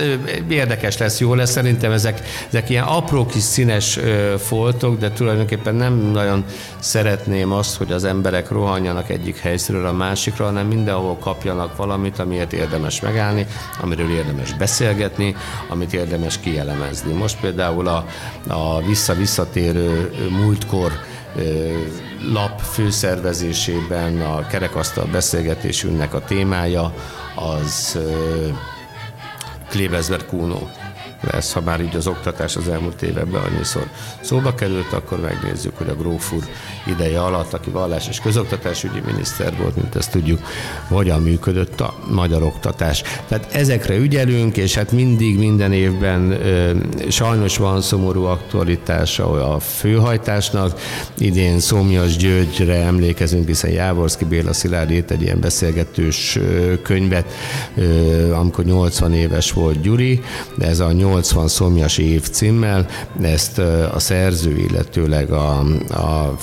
érdekes lesz, jó lesz, szerintem ezek, ezek ilyen apró kis színes foltok, de tulajdonképpen nem nagyon szeretném azt, hogy az emberek rohanjanak egyik helyszínről a másikra, hanem mindenhol kapjanak valamit, amiért érdemes megállni, amiről érdemes beszélgetni, amit érdemes kielemezni. Most például a, a vissza-visszatérő múltkor lap főszervezésében a kerekasztal beszélgetésünknek a témája az Klebezber Kuno. Lesz. Ha már így az oktatás az elmúlt években annyiszor szóba került, akkor megnézzük, hogy a Gróf úr ideje alatt, aki vallás és közoktatásügyi miniszter volt, mint ezt tudjuk, hogyan működött a magyar oktatás. Tehát ezekre ügyelünk, és hát mindig minden évben ö, sajnos van szomorú aktualitása a főhajtásnak. Idén Szomjas Györgyre emlékezünk, hiszen Jávorszki Béla Szilárd írt egy ilyen beszélgetős könyvet, ö, amikor 80 éves volt Gyuri, de ez a 80 szomjas év címmel, ezt a szerző, illetőleg a, a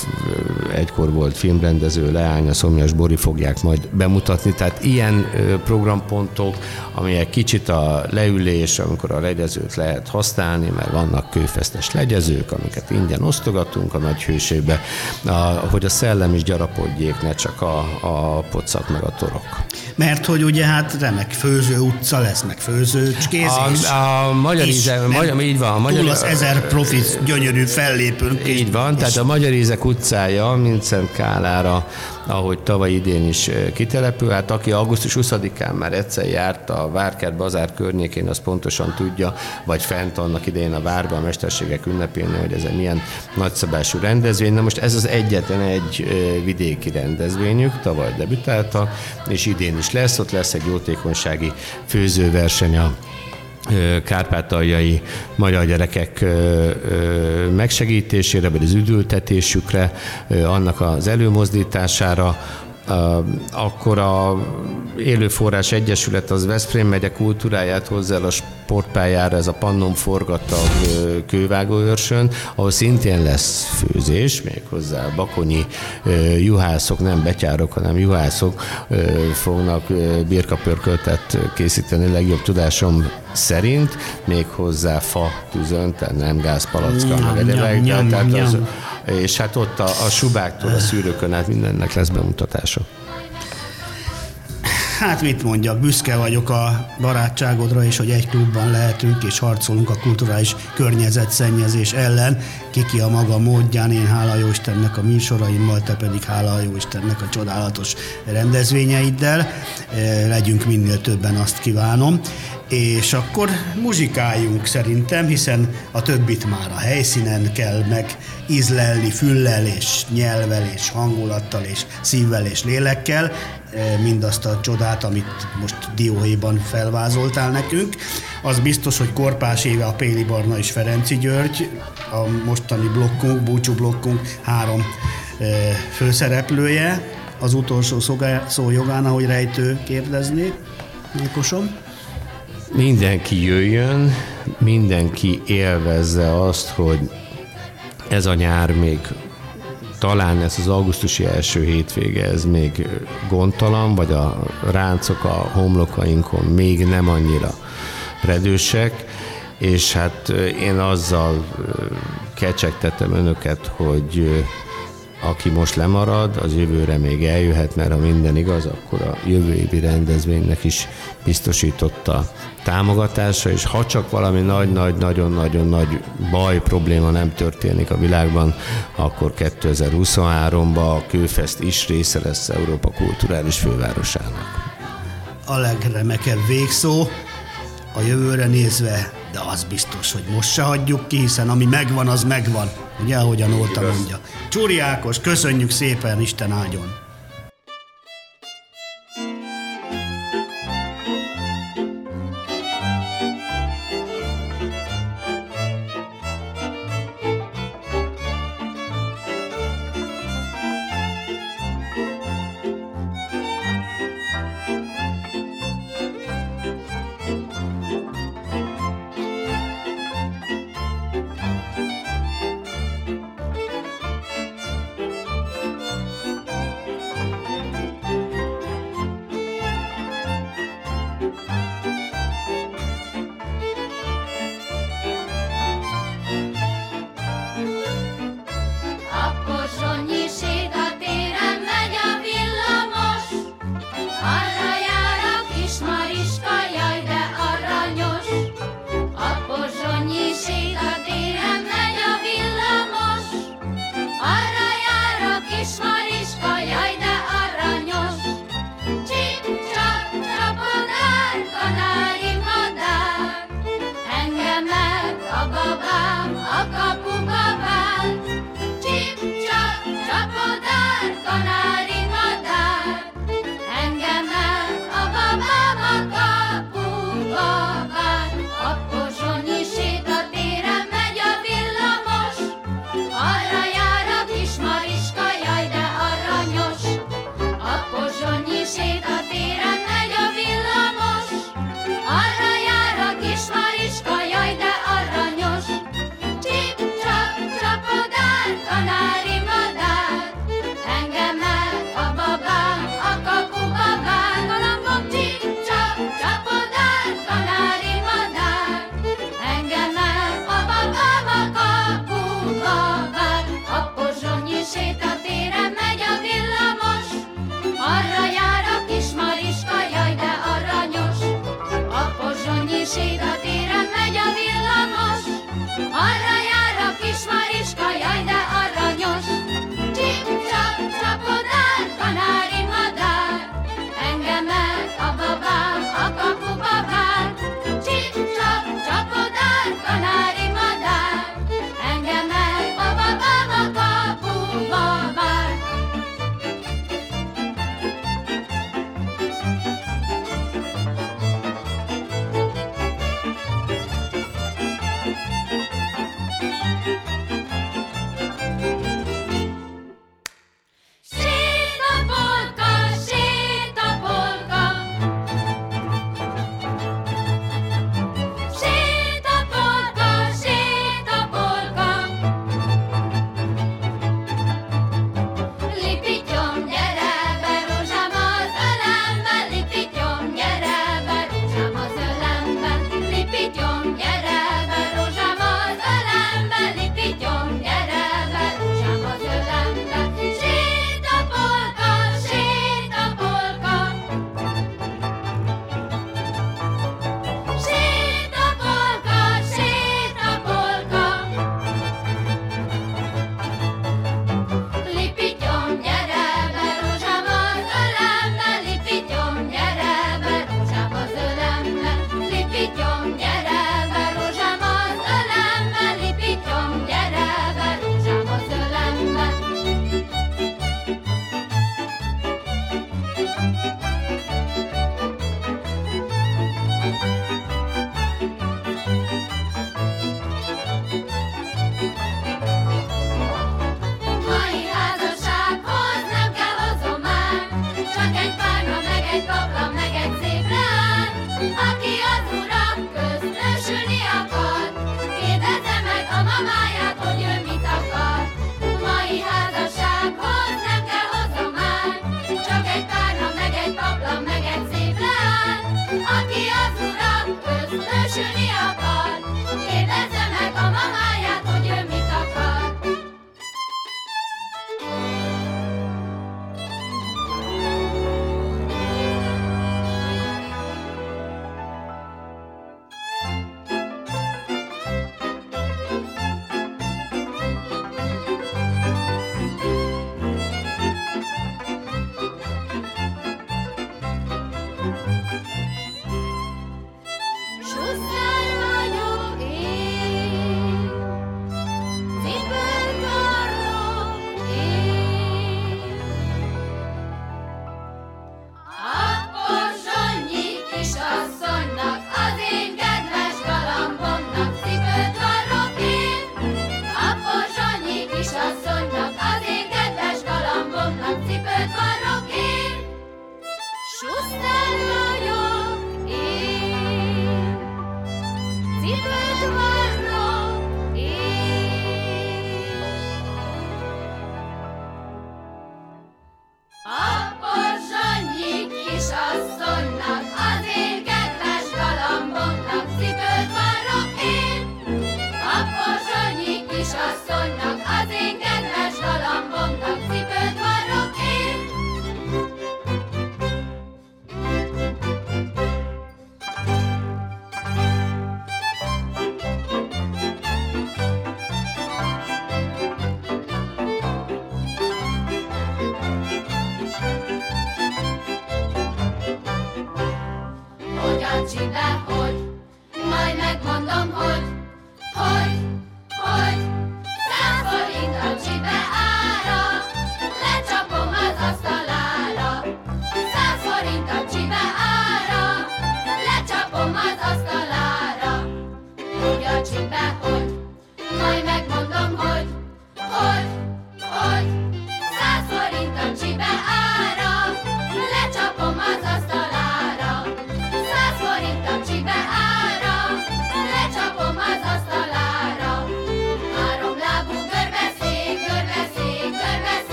egykor volt filmrendező Leánya Szomjas Bori fogják majd bemutatni, tehát ilyen programpontok, amelyek kicsit a leülés, amikor a legyezőt lehet használni, mert vannak kőfesztes legyezők, amiket ingyen osztogatunk a nagy hőségbe, hogy a szellem is gyarapodjék, ne csak a, a pocak meg a torok. Mert hogy ugye hát remek főző utca lesz, meg főzőcskézés. A, a magyar is, íze, nem magyar, így van. A magyar, Túl az ezer profi gyönyörű fellépőnk. Így van, tehát a Magyar Ízek utcája, mint Szent Kálára, ahogy tavaly idén is kitelepül, hát aki augusztus 20-án már egyszer járt a Várkert bazár környékén, az pontosan tudja, vagy fent annak idején a Várban a Mesterségek ünnepén, hogy ez egy milyen nagyszabású rendezvény. Na most ez az egyetlen egy vidéki rendezvényük, tavaly debütálta, és idén is lesz, ott lesz egy jótékonysági főzőverseny a kárpátaljai magyar gyerekek megsegítésére, vagy az üdültetésükre, annak az előmozdítására, akkor a Élőforrás Egyesület az Veszprém megye kultúráját hozzá el a sportpályára, ez a Pannon ö, kővágóőrsön, ahol szintén lesz főzés, méghozzá bakonyi juhászok, nem betyárok, hanem juhászok fognak birkapörköltet készíteni legjobb tudásom szerint, méghozzá fa tűzön, tehát nem gázpalacka, Nyam, meg nyam, de- tehát az, nyam. És hát ott a, a subáktól a szűrőkön át mindennek lesz bemutatása. Hát mit mondjak, büszke vagyok a barátságodra, és hogy egy klubban lehetünk, és harcolunk a kulturális környezetszennyezés ellen. Kiki a maga módján, én hála jó Istennek a műsoraimmal, te pedig hála jó Istennek a csodálatos rendezvényeiddel. Legyünk minél többen, azt kívánom. És akkor muzsikáljunk szerintem, hiszen a többit már a helyszínen kell meg ízlelni, füllel és nyelvel és hangulattal és szívvel és lélekkel, eh, mindazt a csodát, amit most dióhéjban felvázoltál nekünk. Az biztos, hogy Korpás éve a Péli Barna és Ferenci György, a mostani blokkunk, búcsú blokkunk három eh, főszereplője, az utolsó szó jogán, ahogy rejtő kérdezni, Nyilkosom. Mindenki jöjjön, mindenki élvezze azt, hogy ez a nyár még talán ez az augusztusi első hétvége, ez még gondtalan, vagy a ráncok a homlokainkon még nem annyira redősek, és hát én azzal ö, kecsegtetem önöket, hogy ö, aki most lemarad, az jövőre még eljöhet, mert ha minden igaz, akkor a jövő évi rendezvénynek is biztosította támogatása, és ha csak valami nagy-nagy-nagyon-nagyon nagy baj, probléma nem történik a világban, akkor 2023-ban a Kőfest is része lesz Európa kulturális fővárosának. a legremekebb végszó a jövőre nézve, de az biztos, hogy most se hagyjuk ki, hiszen ami megvan, az megvan. Ugye, a Nóta mondja. Csúri Ákos, köszönjük szépen, Isten áldjon!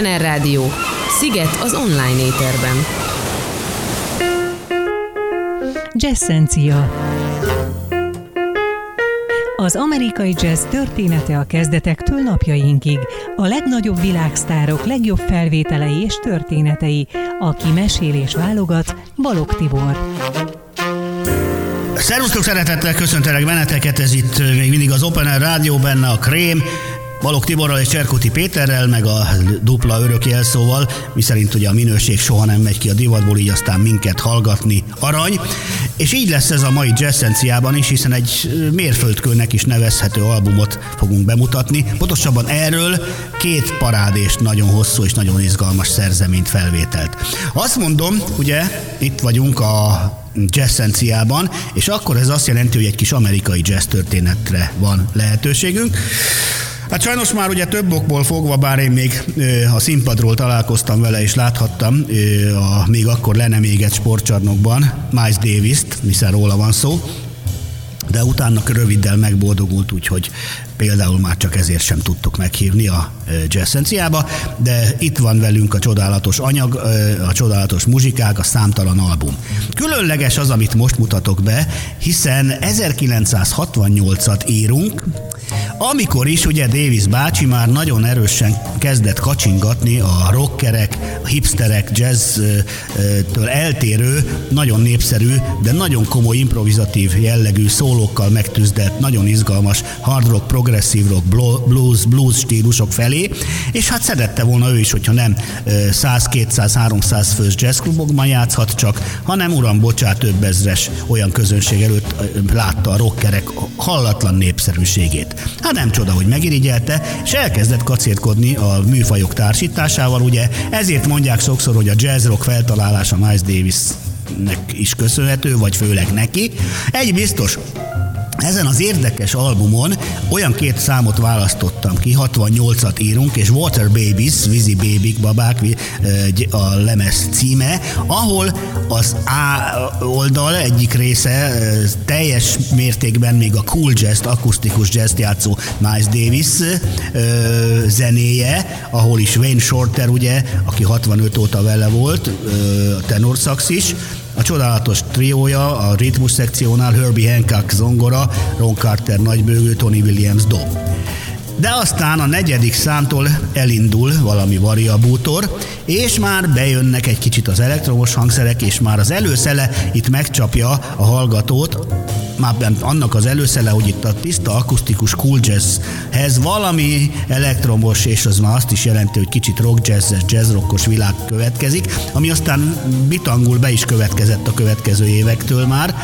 Opener Rádió. Sziget az online éterben. Jessencia. Az amerikai jazz története a kezdetektől napjainkig. A legnagyobb világsztárok legjobb felvételei és történetei. Aki mesél és válogat, Balog Tibor. Szervusztok, szeretettel köszöntelek benneteket, ez itt még mindig az Open Air Rádió, benne a Krém, Balog Tiborral és Cserkuti Péterrel, meg a dupla örök jelszóval, miszerint ugye a minőség soha nem megy ki a divatból, így aztán minket hallgatni arany. És így lesz ez a mai Jazzenciában is, hiszen egy mérföldkőnek is nevezhető albumot fogunk bemutatni. Pontosabban erről két parádés, nagyon hosszú és nagyon izgalmas szerzeményt felvételt. Azt mondom, ugye itt vagyunk a jazzenciában, és akkor ez azt jelenti, hogy egy kis amerikai jazz történetre van lehetőségünk. Hát sajnos már ugye több okból fogva, bár én még a színpadról találkoztam vele és láthattam a még akkor le nem égett sportcsarnokban Miles Davis-t, hiszen róla van szó, de utána röviddel megboldogult, úgyhogy például már csak ezért sem tudtuk meghívni a Jazzenciába, de itt van velünk a csodálatos anyag, a csodálatos muzsikák, a számtalan album. Különleges az, amit most mutatok be, hiszen 1968-at írunk, amikor is ugye Davis bácsi már nagyon erősen kezdett kacsingatni a rockerek, a hipsterek, jazz-től eltérő, nagyon népszerű, de nagyon komoly improvizatív jellegű szólókkal megtűzdelt, nagyon izgalmas hard rock, progresszív rock, blues, blues stílusok felé, és hát szerette volna ő is, hogyha nem 100, 200, 300 fős jazzklubokban játszhat csak, hanem uram, bocsát, több ezres olyan közönség előtt látta a rockerek hallatlan népszerűségét. Hát nem csoda, hogy megirigyelte, és elkezdett kacérkodni a műfajok társításával, ugye ezért mondják sokszor, hogy a jazz rock feltalálása Miles Davisnek is köszönhető, vagy főleg neki. Egy biztos, ezen az érdekes albumon olyan két számot választottam ki, 68-at írunk, és Water Babies, vízi bébik, babák a lemez címe, ahol az A oldal egyik része teljes mértékben még a cool jazz, akusztikus jazz játszó Miles Davis zenéje, ahol is Wayne Shorter, ugye, aki 65 óta vele volt, a tenorszax is, a csodálatos triója, a ritmus szekciónál Herbie Hancock zongora, Ron Carter nagybőgő, Tony Williams dob. De aztán a negyedik számtól elindul valami variabútor, és már bejönnek egy kicsit az elektromos hangszerek, és már az előszele itt megcsapja a hallgatót, már annak az előszele, hogy itt a tiszta akusztikus cool jazzhez valami elektromos, és az már azt is jelenti, hogy kicsit rock jazzes, jazz rockos világ következik, ami aztán bitangul be is következett a következő évektől már,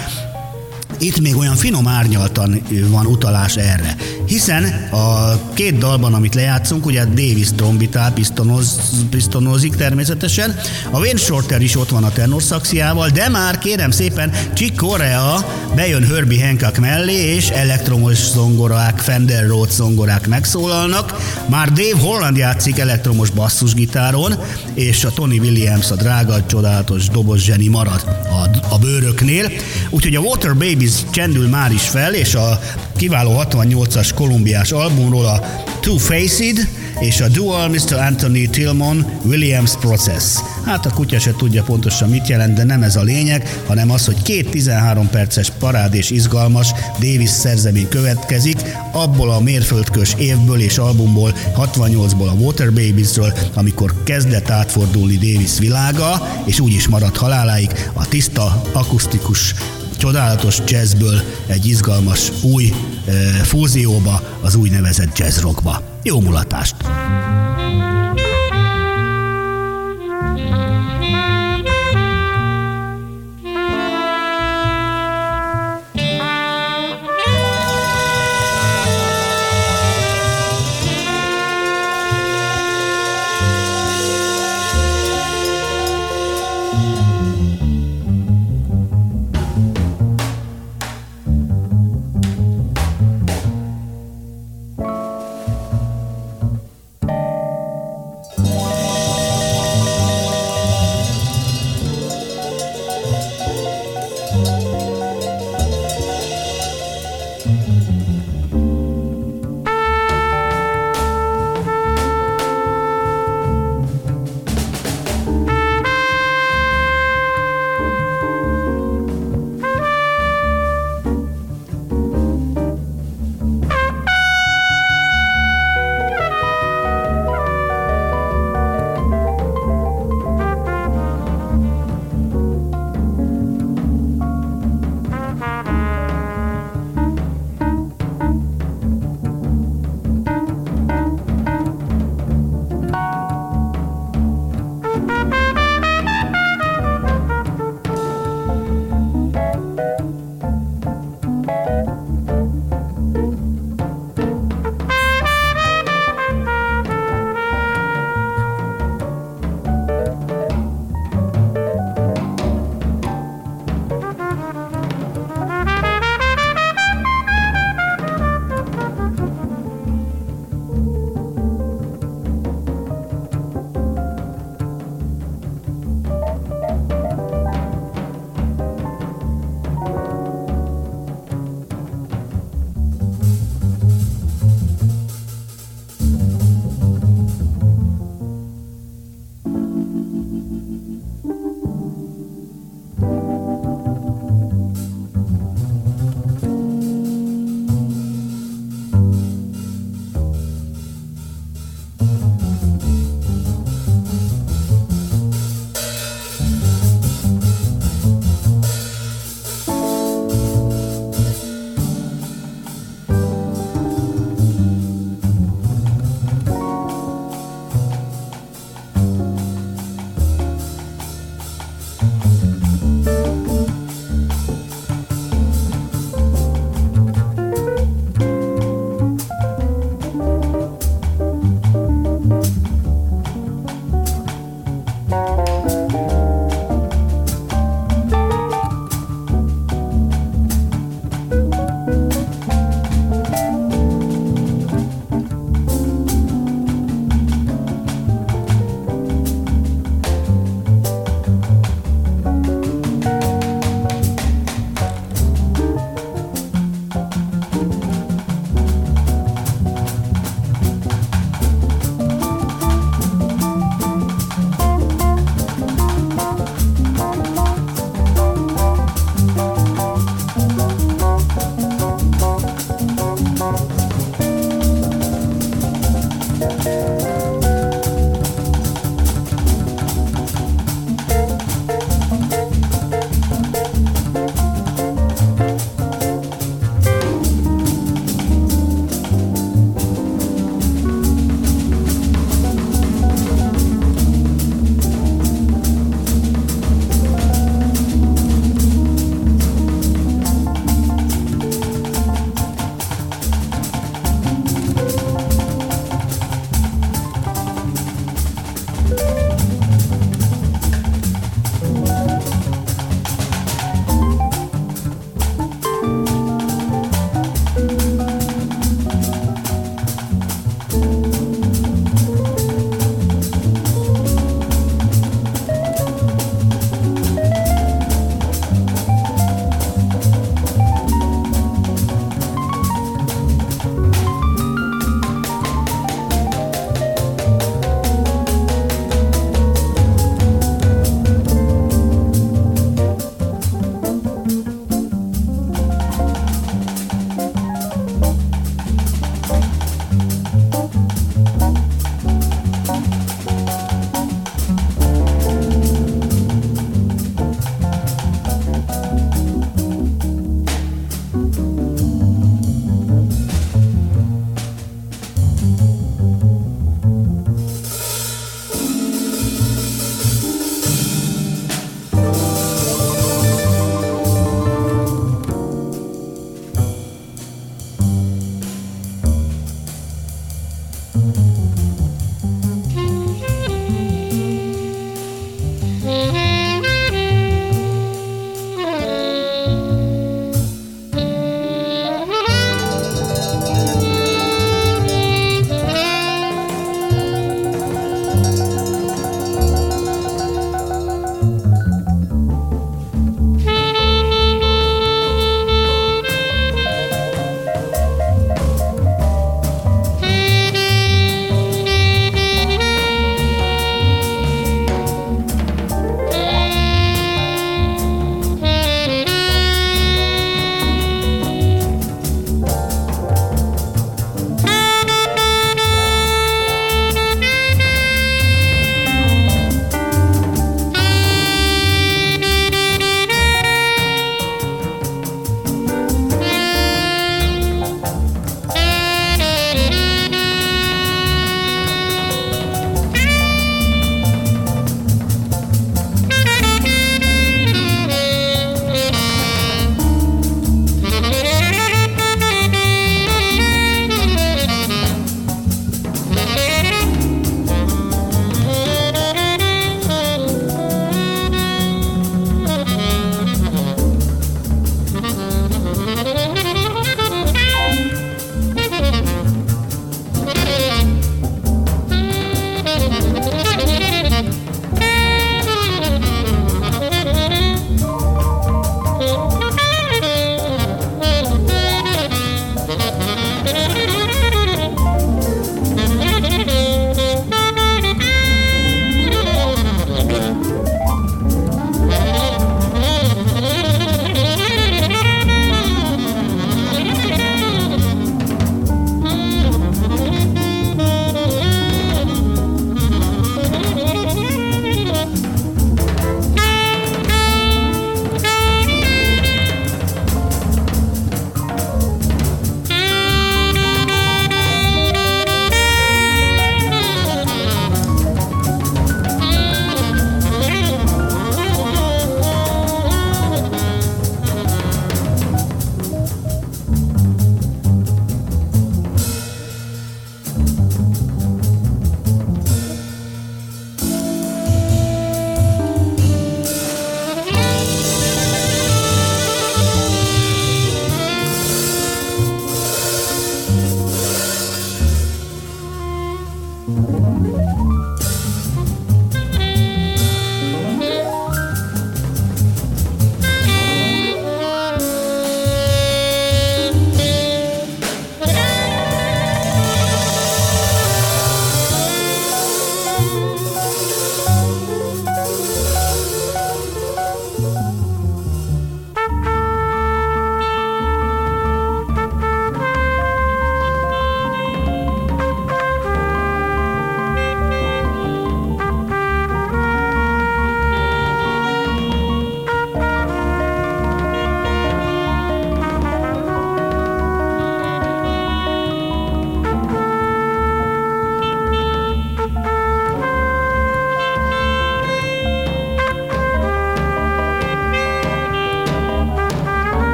itt még olyan finom árnyaltan van utalás erre. Hiszen a két dalban, amit lejátszunk, ugye Davis trombitál, pistonoz, pistonozik természetesen, a Wayne Shorter is ott van a tenorszaxiával, de már kérem szépen Chick Corea bejön Herbie Hancock mellé, és elektromos zongorák, Fender Rhodes zongorák megszólalnak. Már Dave Holland játszik elektromos basszusgitáron, és a Tony Williams, a drága, csodálatos dobos zseni marad a, a bőröknél. Úgyhogy a Water Babies csendül már is fel, és a kiváló 68-as kolumbiás albumról a Two Faced és a Dual Mr. Anthony Tillman Williams Process. Hát a kutya se tudja pontosan mit jelent, de nem ez a lényeg, hanem az, hogy két 13 perces parád és izgalmas Davis szerzemény következik, abból a mérföldkös évből és albumból, 68-ból a Water Babiesről, amikor kezdett átfordulni Davis világa, és úgy is maradt haláláig a tiszta, akusztikus csodálatos jazzből egy izgalmas új e, fúzióba, az úgynevezett jazzrockba. Jó mulatást!